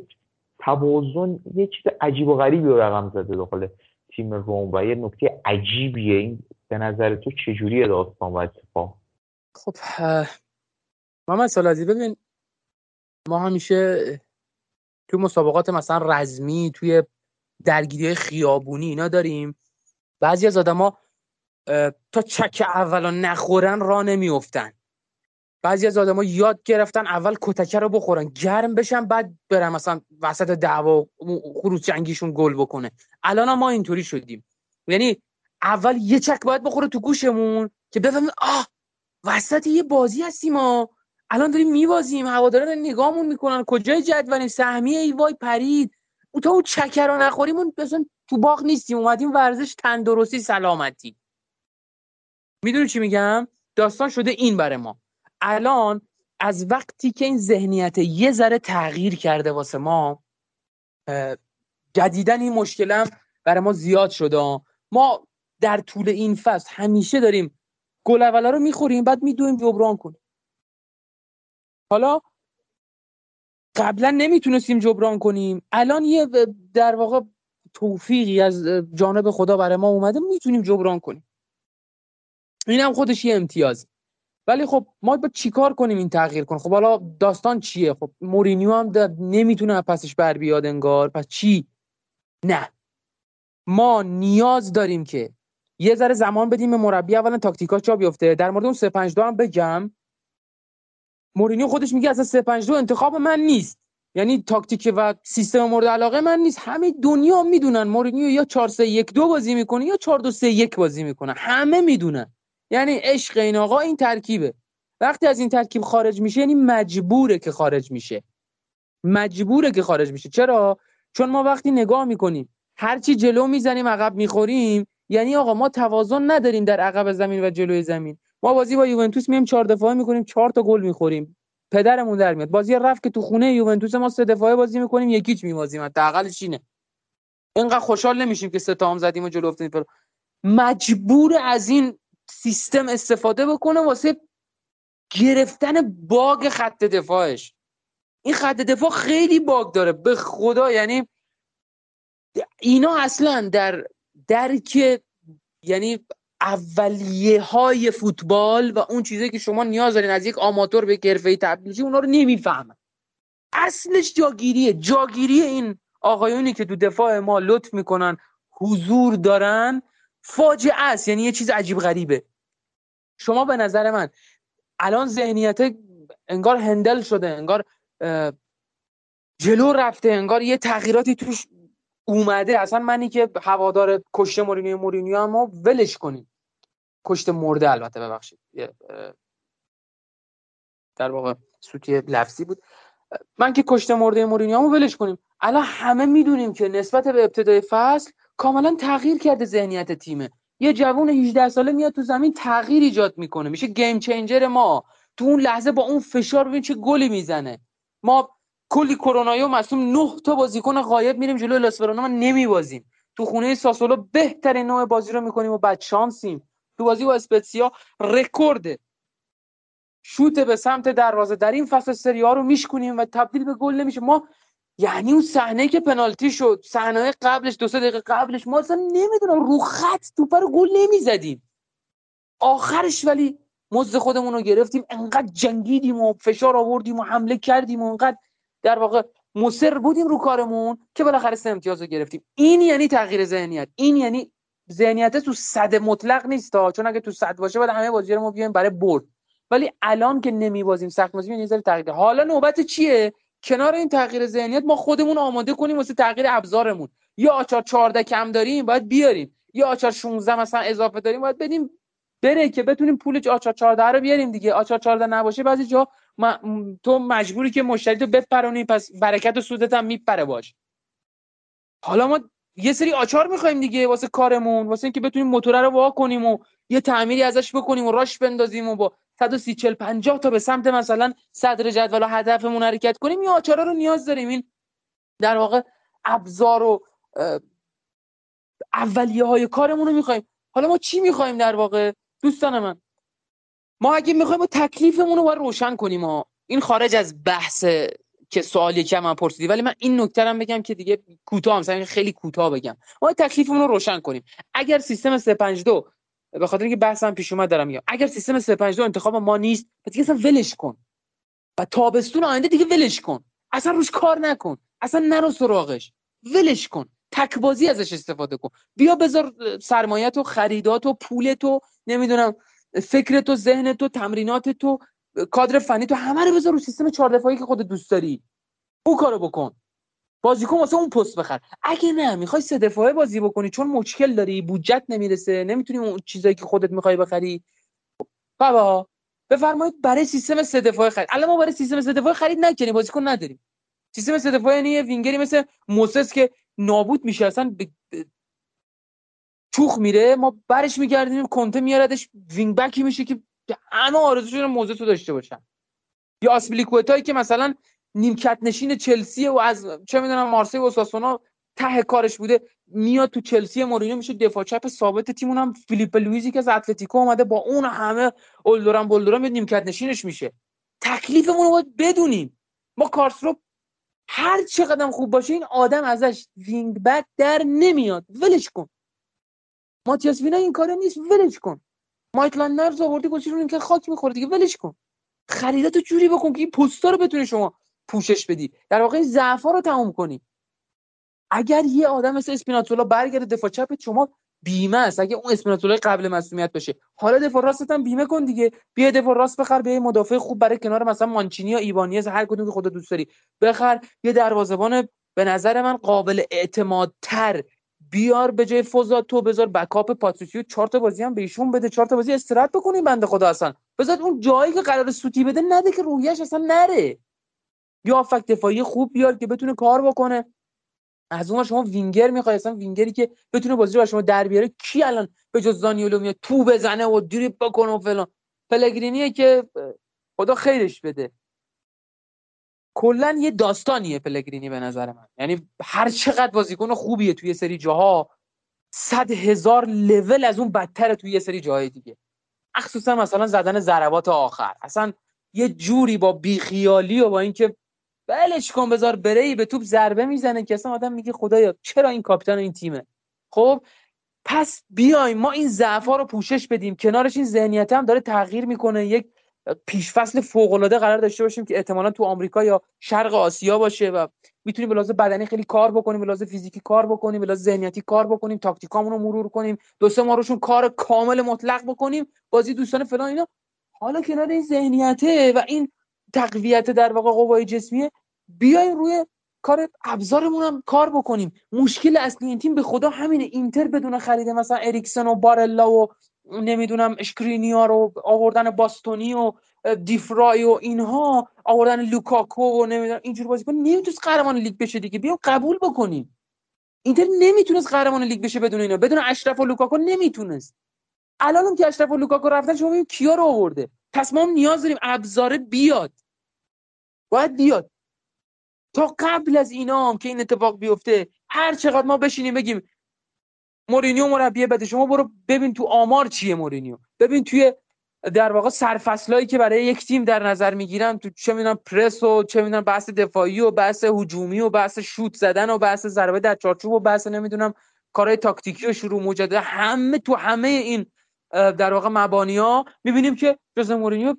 توازن یه چیز عجیب و غریبی رو رقم زده داخل تیم روم و یه نکته عجیبیه. این به نظر تو چجوری داستان و اتفاق؟ خب محمد سالازی ببین ما همیشه تو مسابقات مثلا رزمی توی درگیری خیابونی اینا داریم. بعضی از آدما تا چک اولو نخورن را نمیفتن بعضی از آدما یاد گرفتن اول کتکه رو بخورن گرم بشن بعد برن مثلا وسط دعوا خروج جنگیشون گل بکنه. الان ما اینطوری شدیم. یعنی اول یه چک باید بخوره تو گوشمون که بفهمیم آه وسط یه بازی هستیم ما. الان داریم میبازیم هواداران نگاهمون می‌کنن. کجای جدولیم؟ سهمیه ای وای پرید. او تا اون چکر رو نخوریم اون تو باغ نیستیم. اومدیم ورزش تندرستی سلامتی. می‌دونی چی میگم؟ داستان شده این بره ما. الان از وقتی که این ذهنیت یه ذره تغییر کرده واسه ما جدیدن این مشکلم برای ما زیاد شده. ما در طول این فصل همیشه داریم گل اولا رو می‌خوریم بعد میدویم جبران کنیم. حالا قبلا نمی‌تونستیم جبران کنیم. الان یه در واقع توفیقی از جانب خدا برای ما اومده می‌تونیم جبران کنیم. این هم خودش یه امتیاز. ولی خب ما با چیکار کنیم این تغییر کنیم خب حالا داستان چیه؟ خب مورینیو هم نمی‌تونه پسش بر بیاد انگار. پس چی؟ نه. ما نیاز داریم که یه ذره زمان بدیم به مربی اولا تاکتیکاش جا بیفته. در مورد اون 352 هم بگم. مورینیو خودش میگه اصلا 352 انتخاب من نیست. یعنی تاکتیک و سیستم مورد علاقه من نیست. همه دنیا می‌دونن مورینیو یا 4 3 1 2 بازی می‌کنه یا 4 2 3 1 بازی می‌کنه. همه می‌دونن. یعنی عشق این آقا این ترکیبه. وقتی از این ترکیب خارج میشه یعنی مجبوره که خارج میشه. مجبوره که خارج میشه. چرا؟ چون ما وقتی نگاه می‌کنیم هرچی جلو می‌زنیم عقب می‌خوریم یعنی آقا ما توازن نداریم در عقب زمین و جلوی زمین. ما بازی با یوونتوس میایم چهار دفاعه می‌کنیم چهار تا گل می‌خوریم. پدرمون در میاد. بازی رفت که تو خونه یوونتوس ما سه دفاعه بازی می‌کنیم یکیچ میبازیم. حداقلش اینه. اینقدر خوشحال نمیشیم که سه تا هم زدیم و جلو افتادیم. مجبور از این سیستم استفاده بکنه واسه گرفتن باگ خط دفاعش. این خط دفاع خیلی باگ داره به خدا. یعنی اینا اصلا در درک یعنی اولیه های فوتبال و اون چیزی که شما نیاز دارین از یک آماتور به حرفه‌ای تبدیل شی اونا رو نمی‌فهمن. اصلش جاگیریه. جاگیری این آقایونی که تو دفاع ما لطف می‌کنن حضور دارن فاجعه است. یعنی یه چیز عجیب غریبه. شما به نظر من الان ذهنیت انگار هندل شده انگار جلو رفته انگار یه تغییراتی توش اومده. اصلا منی که هوادار کشته مورینیو مورینیو ما ولش کنیم. کشته مرده البته ببخشید. در واقع سوتی لفظی بود. من که کشته مرده مورینیو ولش کنیم. الان همه می‌دونیم که نسبت به ابتدای فصل کاملا تغییر کرده ذهنیت تیمه. یه جوون 18 ساله میاد تو زمین تغییر ایجاد می‌کنه. میشه game changer ما. تو اون لحظه با اون فشار ببین چه گلی می‌زنه. ما کلی کرونایی و مصوم نه تا بازیکن غایب میریم جلوی لاس ما نمیبازیم. تو خونه ساسولو بهترین نوع بازی رو می‌کنیم و بعد شانسیم. تو بازی با اسپتسیا رکورد شوت به سمت دروازه. در این فصل سری ها رو میشکنیم و تبدیل به گل نمیشه. ما یعنی اون صحنه که پنالتی شد صحنه قبلش دو سه دقیقه قبلش ما اصلا نمی‌دونم رو خط توپ رو گل نمی‌زدیم. آخرش ولی مزد خودمون رو گرفتیم. انقدر جنگیدیم و فشار آوردیم و حمله کردیم و انقدر در واقع مصر بودیم رو کارمون که بالاخره سه امتیاز رو گرفتیم. این یعنی تغییر ذهنیت. این یعنی ذهنیت تو صد مطلق نیست تا. چون اگه تو صد باشه بعد همه بازی رو ما بیایم برای برد. ولی الان که نمیبازیم سخت بازی ذره تغییر. حالا نوبت چیه؟ کنار این تغییر ذهنیت ما خودمون آماده کنیم واسه تغییر ابزارمون. یا آچار 14 کم داریم باید بیاریم. یا آچار 16 مثلا اضافه داریم باید بدیم بره که بتونیم پول آچار 14 رو بیاریم دیگه. آچار 14 نباشه بعضی جا تو مجبوری که مشتری تو بپرونی پس برکت و سودت هم میپره باش. حالا ما یه سری آچار می‌خوایم دیگه واسه کارمون واسه اینکه بتونیم موتور رو وا کنیم و یه تعمیری ازش بکنیم و راش بندازیم و با 130 40 50 تا به سمت مثلا صدر جدول هدفمون حرکت کنیم. یا آچارا رو نیاز داریم. این در واقع ابزار و اولیه های کارمون رو می‌خوایم. حالا ما چی می‌خوایم در واقع؟ دوستان من ما اگه می‌خوایم تکلیفمون رو باید روشن کنیم ها. این خارج از بحث که سوالی که من پرسیدی ولی من این نکته هم بگم که دیگه کوتاه مثلا خیلی کوتاه بگم. ما تکلیفمون رو روشن کنیم. اگر سیستم 352 به خاطر اینکه بحثم پیش اومد دارم میگم. اگر سیستم 352 انتخاب ما نیست دیگه اصلا ولش کن. و تابستون آینده دیگه ولش کن. اصلا روش کار نکن. اصلا نرو سراغش. ولش کن. تک بازی ازش استفاده کن. بیا بذار سرمایت و خریدات و پولت و نمی‌دونم فکرت و ذهنت و تمرینات تو کادر فنی تو همه رو بذار رو سیستم چهار دفاعی که خودت دوست داری. اون کارو بکن. بازیکن واسه اون پست بخر. اگه نه می‌خوای سه دفاعه بازی بکنی چون مشکل داری بودجت نمی‌رسه نمی‌تونی اون چیزایی که خودت می‌خوای بخری. بابا بفرمایید برای سیستم سه دفاعه خرید. الان ما برای سیستم سه دفاعه خرید نکنیم بازیکن نداریم. سیستم سه دفاعه یعنی وینگری مثل موسس که نابود میشه اصلا ب... ب... چوخ میره. ما برش میگردیم کنته میاردش وینگ بکی میشه که همه آرزوشون موزه تو داشته باشن. یا آسپلیکوتایی که مثلا نیمکت نشین چلسی و از چه می‌دونم مارسی و ساسونا ته کارش بوده میاد تو چلسی مورینیو میشه دفاع چپ ثابت تیمون هم فیلیپ لویزی که از اتلتیکو اومده با اون همه اولدوران بولدوران میاد نیمکت نشینش میشه. تکلیفمون رو باید بدونیم. ما کارسرو هر چقدر خوب باشه این آدم ازش wing-back در نمیاد. ولش کن. ماتیاس وینا این کاره نیست. ولش کن. میتلند نایلز آوردی گوشه خاک می‌خوره دیگه. ولش کن. خریداتو جوری بکن که این پستا رو بتونی شما پوشش بدی. در واقع ضعفا رو تموم کنی. اگر یه آدم مثل اسپیناتزولا برگرده دفاع چپ شما بیمه است اگه اون اسپیناتزولا قبل مصدومیت بشه حالا دفاع راستت هم بیمه کن دیگه. بیا دفاع راست بخر بیا مدافع خوب برای کنار مثلا مانچینی یا ایبانیز هر کدوم که خودت دوست داری بخر. یه دروازه‌بان به نظر من قابل اعتمادتر. بیار به جای فوزاتو بذار backup پاتریسیو چهار تا بازی هم به ایشون بده چهار تا بازی استراحت بکنی بنده خدا اصلا. بذار اون جایی که قرار سوتی بده نده که روحیش اصلا نره. یا هافبک دفاعی خوب بیار که بتونه کار بکنه. از اون شما وینگر می‌خوای اصلا وینگری که بتونه بازی رو شما در بیاره کی الان به جز زانیولو میاد تو بزنه و دریبل بکنه و فلان؟ پلگرینیه که خدا خیرش بده. کلا یه داستانیه پلگرینی به نظر من. یعنی هر چقدر بازیکن خوبیه توی سری جاها صد هزار لول از اون بدتره توی یه سری جاهای دیگه. مخصوصا مثلا زدن ضربات آخر. اصلا یه جوری با بیخیالی و با اینکه بلش کن بذار بره به توپ ضربه می‌زنه که اصلا آدم میگه خدایا چرا این کاپیتان این تیمه؟ خب پس بیایم ما این ضعف رو پوشش بدیم. کنارش این ذهنیت هم داره تغییر می‌کنه. یک پیش فصل فوق العاده قرار داشته باشیم که احتمالا تو آمریکا یا شرق آسیا باشه و می‌تونیم به لحاظ بدنی خیلی کار بکنیم به لحاظ فیزیکی کار بکنیم به لحاظ ذهنیتی کار بکنیم تاکتیکامون رو مرور کنیم دو سه روشون کار کامل مطلق بکنیم بازی دوستان فلان اینا. حالا کنار این ذهنیته و این تقویت در واقع قوای جسمیه بیایم روی کار ابزارمون هم کار بکنیم. مشکل اصلی این تیم به خدا همینه. اینتر بدون خریده مثلا اریکسن و بارلا و نمی‌دونم اشکرینیار رو آوردن باستونی و دیفرای و اینها آوردن لوکاکو و نمی‌دونم اینجور بازیکن نمی‌تونست قهرمان لیگ بشه دیگه. بیام قبول بکنیم. اینتر نمی‌تونست قهرمان لیگ بشه بدون اینا. بدون اشرف و لوکاکو نمی‌تونست. الان که اشرف و لوکاکو رفتن شما ببین کیا رو آورده. پس ما نیاز داریم ابزاره بیاد. باید بیاد. تا قبل از اینا هم که این اتفاق بیفته هر چقدر ما بشینیم بگیم مورینیو مربی بده شما برو ببین تو آمار چیه مورینیو. ببین توی در واقع سرفصلایی که برای یک تیم در نظر می‌گیرن تو چه می‌دونم پرس و چه می‌دونم بحث دفاعی و بحث هجومی و بحث شوت زدن و بحث ضربه در چارچوب و بحث نمی‌دونم کارهای تاکتیکی و شروع مجدد همه تو همه این در واقع مبانی ها می‌بینیم که جوز مورینیو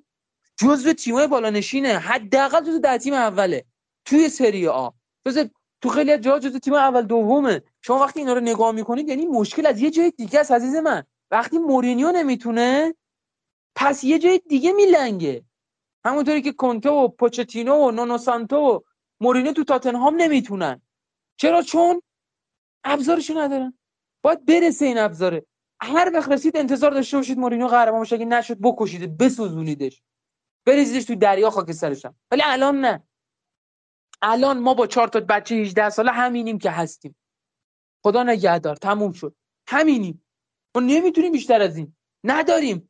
جزو تیمای بالانشینه حداقل جزو در تیم اوله. توی سری آ. جزو تو خیلی از جاها جزو تیم اول دومه. شما وقتی اینا رو نگاه می‌کنید یعنی مشکل از یه جای دیگه است عزیز من. وقتی مورینیو نمی‌تونه پس یه جای دیگه میلنگه. همونطوری که کنته و پوچتینو و نونو سانتو و مورینیو تو تاتنهام نمی‌تونن. چرا؟ چون ابزارشو ندارن. باید برسه این ابزاره. هر وقت رسید انتظار داشته باشید مورینیو قهرمان بشه اگه نشد بکشید بسوزونیدش. بریزیدش تو دریا خاک سرشم ولی الان نه. الان ما با چهار تا بچه 18 ساله همینیم که هستیم. خدا نگهدار تموم شد. همینیم. ما نمی‌تونیم بیشتر از این. نداریم.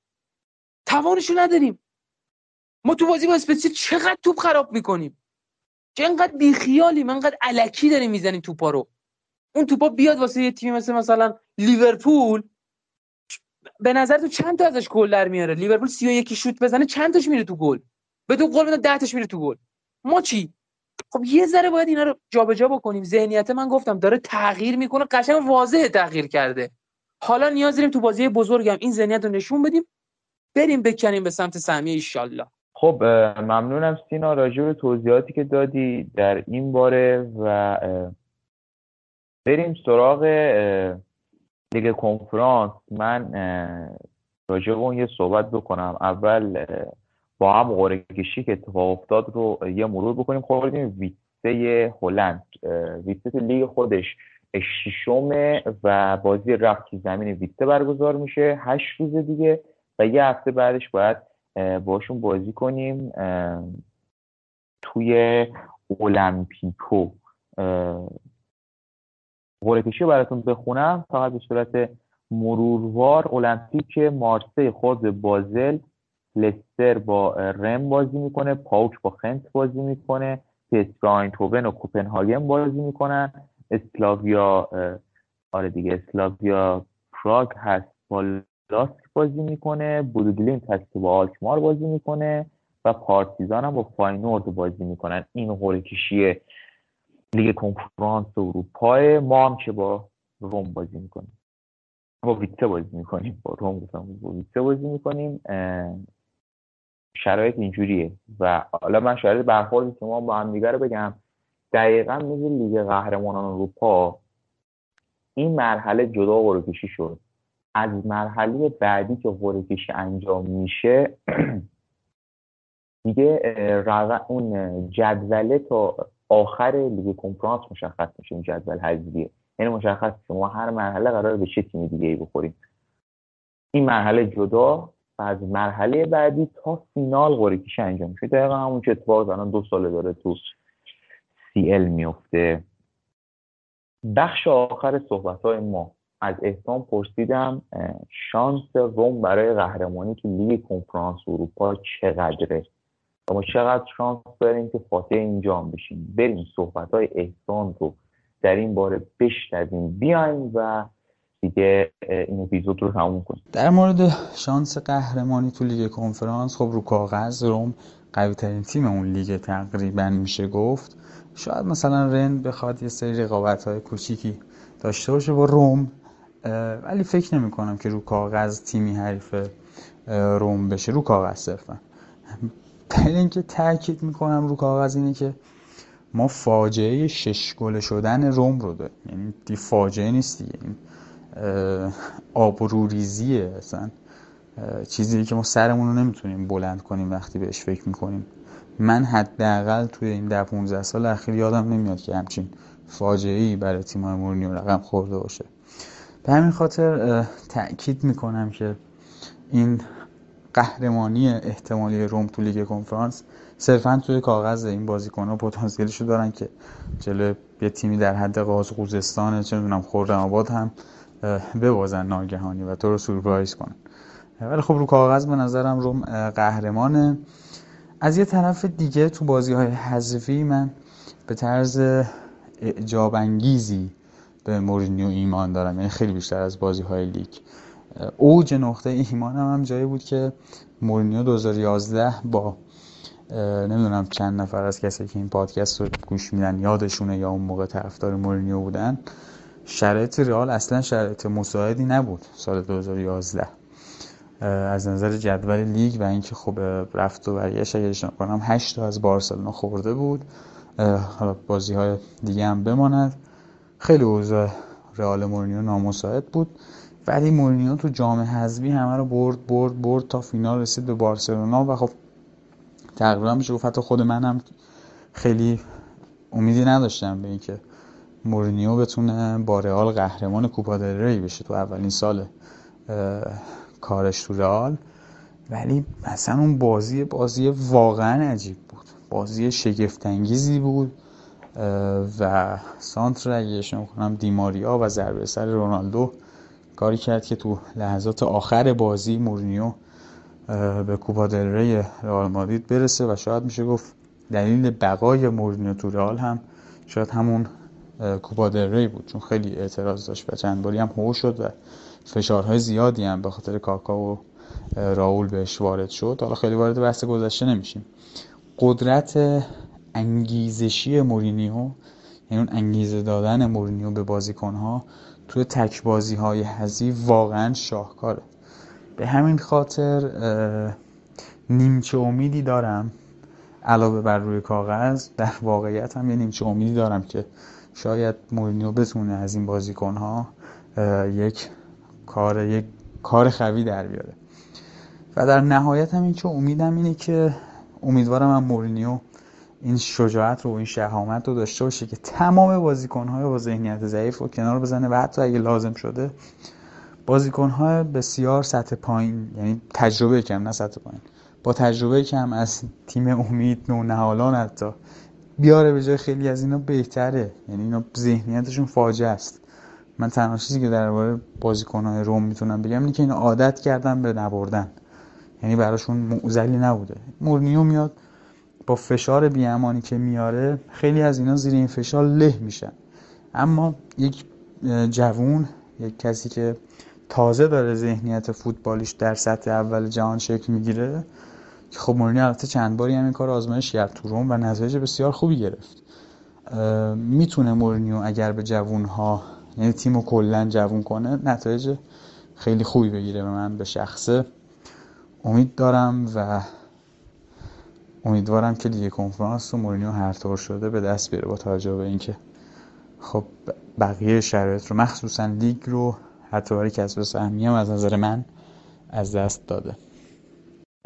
توانشو نداریم. ما تو بازی با اسپتسی چقدر توپ خراب می‌کنیم؟ چه انقدر بیخیالیم. انقدر علکی داریم می‌زنیم توپا رو. اون توپا بیاد واسه یه تیمی مثل مثلا لیورپول به نظر تو چند تا ازش گل در میاره؟ لیورپول 31 شوت بزنه چند تاش میره تو گل؟ به تو گل میده 10 تاش میره تو گل. ما چی؟ خب یه ذره باید اینا رو جابجا بکنیم. ذهنیت من گفتم داره تغییر می‌کنه. قشنگ واضح تغییر کرده. حالا نیاز داریم تو بازی بزرگم این ذهنیت رو نشون بدیم. بریم بکنیم به سمت سهمیه ایشالله. خب ممنونم سینا راجع به توضیحاتی که دادی در این باره و بریم سراغ لیگ کنفرانس. من راجع اون یه صحبت بکنم. اول هم قرعه کشی که اتفاق افتاد رو یه مرور بکنیم خوردیم. ویسته هلند ویسته لیگ خودش ششم و بازی رفت زمین ویسته برگزار میشه. هشت روز دیگه و یه هفته بعدش باید باشون بازی کنیم توی المپیکو قرعه کشی براتون بخونم. فقط به صورت مروروار المپیک مارسی خود بازل لستر با رم بازی می‌کنه پاوک با خنت بازی می‌کنه پسو توبن و کوپنهاگن بازی می‌کنن اسلاویا آره دیگه اسلاویا پراگ هست با لاسک بازی می‌کنه بودوگلینت هست با آلکمار بازی می‌کنه و پارتیزان هم با فاینورد بازی می‌کنن. این قرعه کشی لیگ کنفرانس اروپا ما هم که با روم بازی می‌کنیم. با ویتسه بازی می‌کنیم. با روم گفتم با ویتسه بازی می‌کنیم. شرایط اینجوریه. و حالا من شرایط برخورد شما با هم دیگه رو بگم. دقیقا مثل لیگ قهرمانان اروپا این مرحله جدا قرعه شد. از مرحله بعدی که قرعه انجام میشه دیگه اون جدوله تا آخر لیگ کنفرانس مشخص میشه. این جدول حذفیه یعنی مشخص شما هر مرحله قرار به چه تیمی دیگه ای بخوریم. این مرحله جدا و از مرحله بعدی تا فینال قرعه کشی انجام میشه. دقیقا همون که اتفاق الان دو ساله داره تو سی ال میفته. بخش آخر صحبت های ما. از احسان پرسیدم شانس روم برای قهرمانی تو لیگ کنفرانس اروپا چقدره؟ ما چقدر شانس داریم که فاتح این جام بشیم؟ بریم صحبت های احسان رو در این باره بشنویم. بیایم و دیگه این اپیزود رو تموم کنیم. در مورد شانس قهرمانی تو لیگ کنفرانس خب رو کاغذ روم قوی ترین تیم اون لیگ تقریبا میشه گفت. شاید مثلا رن بخواد یه سری رقابت های کوچیکی داشته باشه با روم ولی فکر نمی کنم که رو کاغذ تیمی حریف روم بشه. رو کاغذ صرفا. دلیل اینکه تاکید می‌کنم رو کاغذ اینه که ما فاجعه شش گل شدن روم رو داریم. یعنی دی فاجعه نیست دیگه. این آبروریزیه اصلا. چیزی که ما سرمون رو نمی‌تونیم بلند کنیم وقتی بهش فکر می‌کنیم. من حداقل توی این ده 15 سال اخیر یادم نمیاد که همچین فاجعه ای برای تیم مورینیو رقم خورده باشه. به همین خاطر تاکید می‌کنم که این قهرمانی احتمالی روم تو لیگ کنفرانس صرفا توی کاغذ این بازیکن ها پتانسیلشو دارن که جلو یه تیمی در حد قاز خوزستان چه می‌دونم خورم آباد هم ببازن ناگهانی و تو رو سورپرایز کنن. ولی خب رو کاغذ به نظرم روم قهرمانه. از یه طرف دیگه تو بازی های حذفی من به طرز اعجاب انگیزی به مورینیو ایمان دارم. یعنی خیلی بیشتر از بازی های لیگ اوج نقطه ایمانم هم جایی بود که مورینیو 2011 با نمی‌دونم چند نفر از کسی که این پادکست رو گوش میدن یادشونه یا اون موقع طرفدار مورینیو بودن شرایط رئال اصلا شرایط مساعدی نبود سال 2011 از نظر جدول لیگ و اینکه خب رفت و برگشت اشتباه کنم 8 تا از بارسلونا خورده بود. حالا بازی های دیگه هم بماند. خیلی اوضاع رئال مورینیو نامساعد بود. ولی مورینیو تو جام حذفی همه رو برد برد برد تا فینال رسید به بارسلونا و خب تقریبا میشه گفت خود منم خیلی امیدی نداشتم به اینکه مورینیو بتونه با رئال قهرمان کوپا دل ری بشه تو اولین سال کارش تو رئال. ولی مثلا اون بازی بازی واقعا عجیب بود. بازی شگفتانگیزی بود و سانتر اگه کنم دیماریا و ضربه سر رونالدو کاری کرد که تو لحظات آخر بازی مورینیو به کوپا دل ری رئال مادرید برسه و شاید میشه گفت دلیل بقای مورینیو تو رئال هم شاید همون کوپا ری بود چون خیلی اعتراض داشت و چند باری هم هو شد و فشارهای زیادی هم به خاطر کاکا و راول بهش وارد شد. حالا خیلی وارد بحث گذشته نمیشیم. قدرت انگیزشی مورینیو یعنی اون انگیزه دادن مورینیو به بازیکنها توی تک بازی های حذیف واقعا شاهکاره. به همین خاطر نیمچه امیدی دارم علاوه بر روی کاغذ در واقعیت هم یه نیمچه امیدی دارم که شاید مورینیو بتونه از این بازیکن ها یک کار یک کار خوی در بیاره. و در نهایت هم این که امیدم اینه که امیدوارم هم مورینیو این شجاعت رو و این شهامت رو داشته باشه که تمام بازیکن‌های با ذهنیت ضعیف رو کنار بزنه و حتی اگه لازم شده بازیکن‌های بسیار سطح پایین یعنی تجربه کم نه سطح پایین با تجربه کم از تیم امید نهالان حتی بیاره به جای خیلی از اینا بهتره. یعنی اینا ذهنیتشون فاجعه است. من تنها چیزی که درباره بازیکن‌های روم می‌تونم بگم اینه که اینا عادت کردن به نبردن. یعنی براشون معضلی نبوده. مورنیو میاد با فشار بیامانی که میاره خیلی از اینا زیر این فشار له میشن. اما یک جوون یک کسی که تازه داره ذهنیت فوتبالیش در سطح اول جهان شکل می‌گیره خب مورینیو البته چند باری هم این کار آزمایش کرد تو روم و نتایج بسیار خوبی گرفت. می‌تونه مورینیو اگر به جوون ها یعنی تیمو کلا جوون کنه نتایج خیلی خوبی بگیره به من به شخصه. امید دارم و امیدوارم که لیگ کنفرانس و مورینیو هر طور شده به دست بیاره با توجه به اینکه خب بقیه شرایط رو مخصوصا لیگ رو حتی برای کسب سهمی هم از نظر من از دست داده.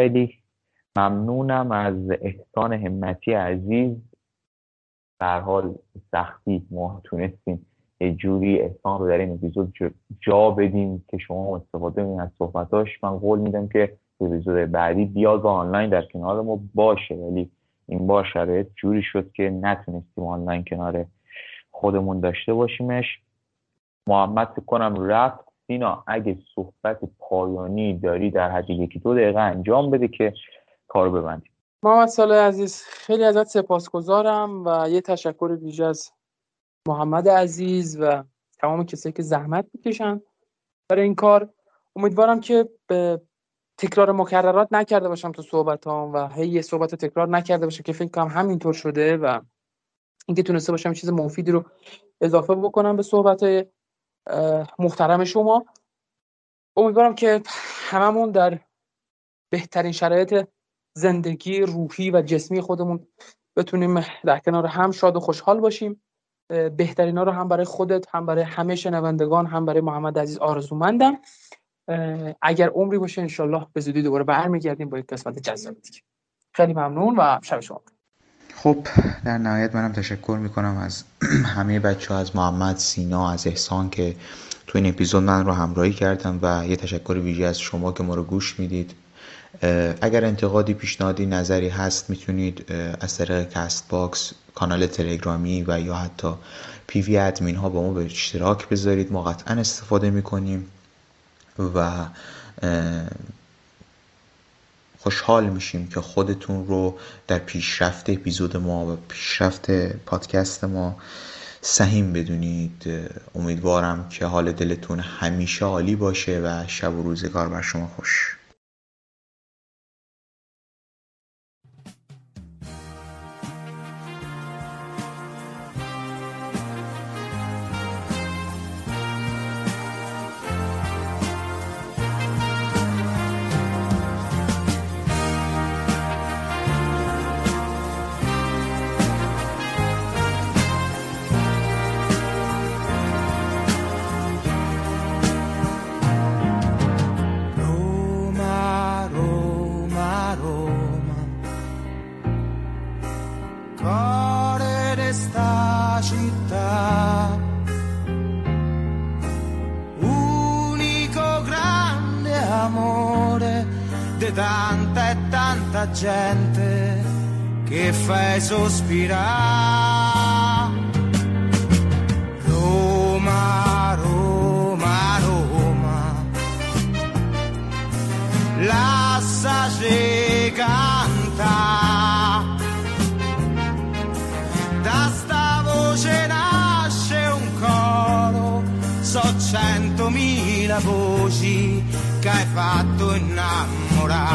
خیلی ممنونم از احسان همتی عزیز. در حال سختی ما تونستیم یه جوری احسان رو در این اپیزود جا بدیم که شما استفاده کنید از صحبتاش. من قول میدم که اپیزود بعدی بیاد و آنلاین در کنار ما باشه ولی این بار شرایط جوری شد که نتونستیم آنلاین کنار خودمون داشته باشیمش. محمد کنم رفت. سینا اگه صحبت پایانی داری در حد یکی دو دقیقه انجام بده که کارو ببندیم. محمد ساله عزیز. خیلی ازت سپاسگزارم و یه تشکر ویژه از محمد عزیز و تمام کسایی که زحمت می‌کشن برای این کار. امیدوارم که به تکرار مکررات نکرده باشم تو صحبت هم و هی یه صحبت تکرار نکرده باشم که فکر کنم همینطور شده و اینکه تونسته باشم چیز مفیدی رو اضافه بکنم به صحبت محترم شما. امیدوارم که هممون در بهترین شرایط زندگی روحی و جسمی خودمون بتونیم در کنار هم شاد و خوشحال باشیم. بهترین ها رو هم برای خودت هم برای همه شنوندگان هم برای محمد عزیز آرزومندم. اگر عمری باشه انشالله به زودی دوباره برمیگردیم با یک قسمت جذاب دیگه. خیلی ممنون و شب شما. خب در نهایت منم تشکر می‌کنم از همه بچه از محمد سینا از احسان که تو این اپیزود من رو همراهی کردن و یه تشکر ویژه از شما که ما رو گوش می‌دید. اگر انتقادی پیشنهادی نظری هست می‌تونید از طریق Castbox کانال تلگرامی و یا حتی پی‌وی ادمین ها با ما به اشتراک بذارید. ما قطعا استفاده می‌کنیم و خوشحال میشیم که خودتون رو در پیشرفت اپیزود ما و پیشرفت پادکست ما سهیم بدونید. امیدوارم که حال دلتون همیشه عالی باشه و شب و روزگار بر شما خوش. gente che fai sospirare. Roma, Roma, Roma, lascia cantare. Da sta voce nasce un coro, so centomila voci che hai fatto innamorare.